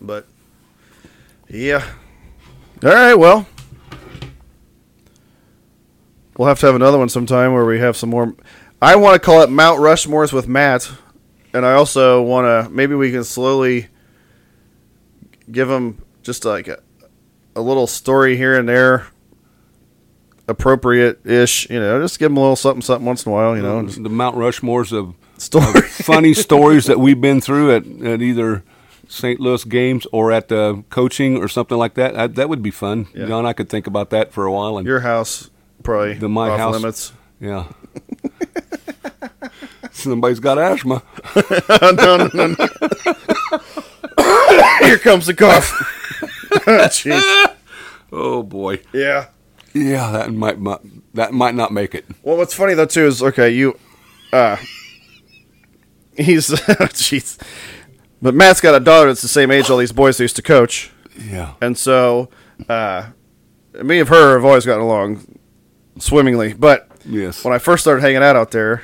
But yeah. All right. Well, we'll have to have another one sometime where we have some more. I want to call it Mount Rushmore's with Matt, and I also want to maybe we can slowly give him just like a, a little story here and there, appropriate ish. You know, just give them a little something, something once in a while. You know, just the Mount Rushmores of story. funny stories that we've been through at, at either St. Louis games or at the coaching or something like that. I, that would be fun. Yeah. John, I could think about that for a while. And Your house probably The my off house. limits. yeah, somebody's got asthma. no, no, no, no. Here comes the cough. Jeez. Oh boy, Yeah. yeah, that might, might that might not make it. Well, what's funny though too is okay, you, uh, he's jeez, but Matt's got a daughter that's the same age all these boys used to coach, Yeah, and so, uh, me and her have always gotten along swimmingly. But yes. when I first started hanging out out there,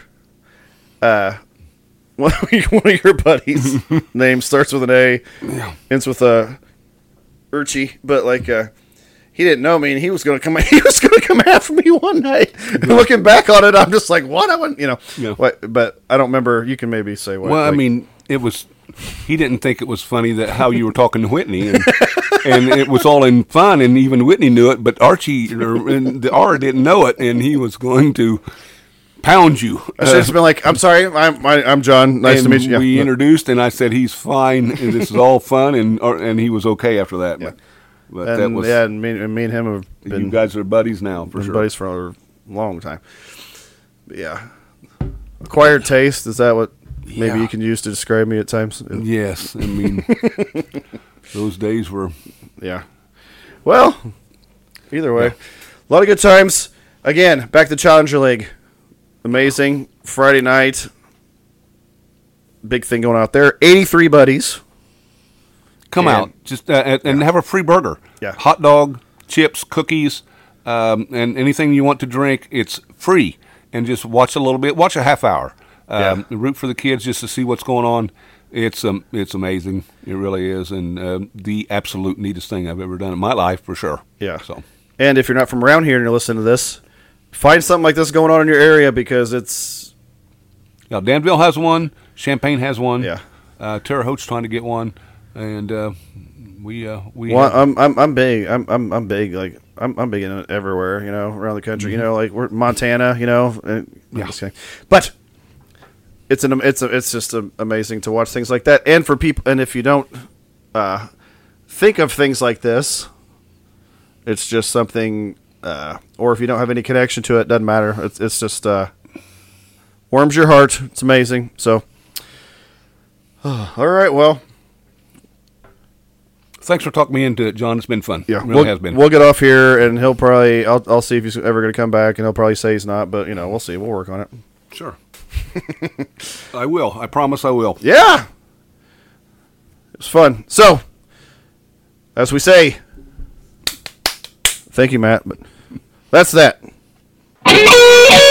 uh, one of your, one of your buddies' name starts with an A, Yeah. ends with a Urchi, but like uh, he didn't know me, and he was gonna come. He was gonna come after me one night. And looking back on it, I'm just like, what? I wouldn't, you know. Yeah. What? But I don't remember. You can maybe say what. Well, I mean, it was. He didn't think it was funny that how you were talking to Whitney, and, and it was all in fun, and even Whitney knew it, but Archie or, and the R didn't know it, and he was going to pound you. I should have been like, I'm sorry, I'm I, I'm John. Nice to meet you. Yeah. We introduced, and I said he's fine, and this is all fun, and and he was okay after that. But, but that was yeah, and me, and me and him have been you guys are buddies now for been sure. buddies for a long time. But yeah, acquired taste is that what maybe Yeah. you can use to describe me at times? Yes, I mean those days were Yeah. Well, either way, a lot of good times. Again, back to Challenger League. Amazing Friday night. Big thing going out there. 83 buddies. come And- out just uh, and, and have a free burger. Yeah. hot dog, chips, cookies, um, and anything you want to drink. It's free, and just watch a little bit. Watch a half hour. Um, Root for the kids just to see what's going on. It's um, it's amazing. It really is, and um, the absolute neatest thing I've ever done in my life for sure. Yeah. So And if you're not from around here and you're listening to this, find something like this going on in your area because it's yeah, Danville has one. Champaign has one. Yeah. Uh, Terre Haute's trying to get one, and uh, we uh, we well, have- I'm I'm I'm big. I'm I'm I'm big. Like I'm I'm big in it everywhere. You know, around the country. You know, like we're Montana. You know, and, Mm-hmm. Yeah. but it's an it's a, it's just a, amazing to watch things like that. And for people, and if you don't uh, think of things like this, it's just something. Uh, or if you don't have any connection to it, doesn't matter. It's it's just uh, warms your heart. It's amazing. So, all right. Well, thanks for talking me into it, John. It's been fun. Yeah, it really we'll, has been. We'll get off here, and he'll probably. I'll, I'll see if he's ever going to come back, and he'll probably say he's not. But you know, we'll see. We'll work on it. Sure. I will. I promise I will. Yeah, it was fun. So, as we say, thank you, Matt. But that's that.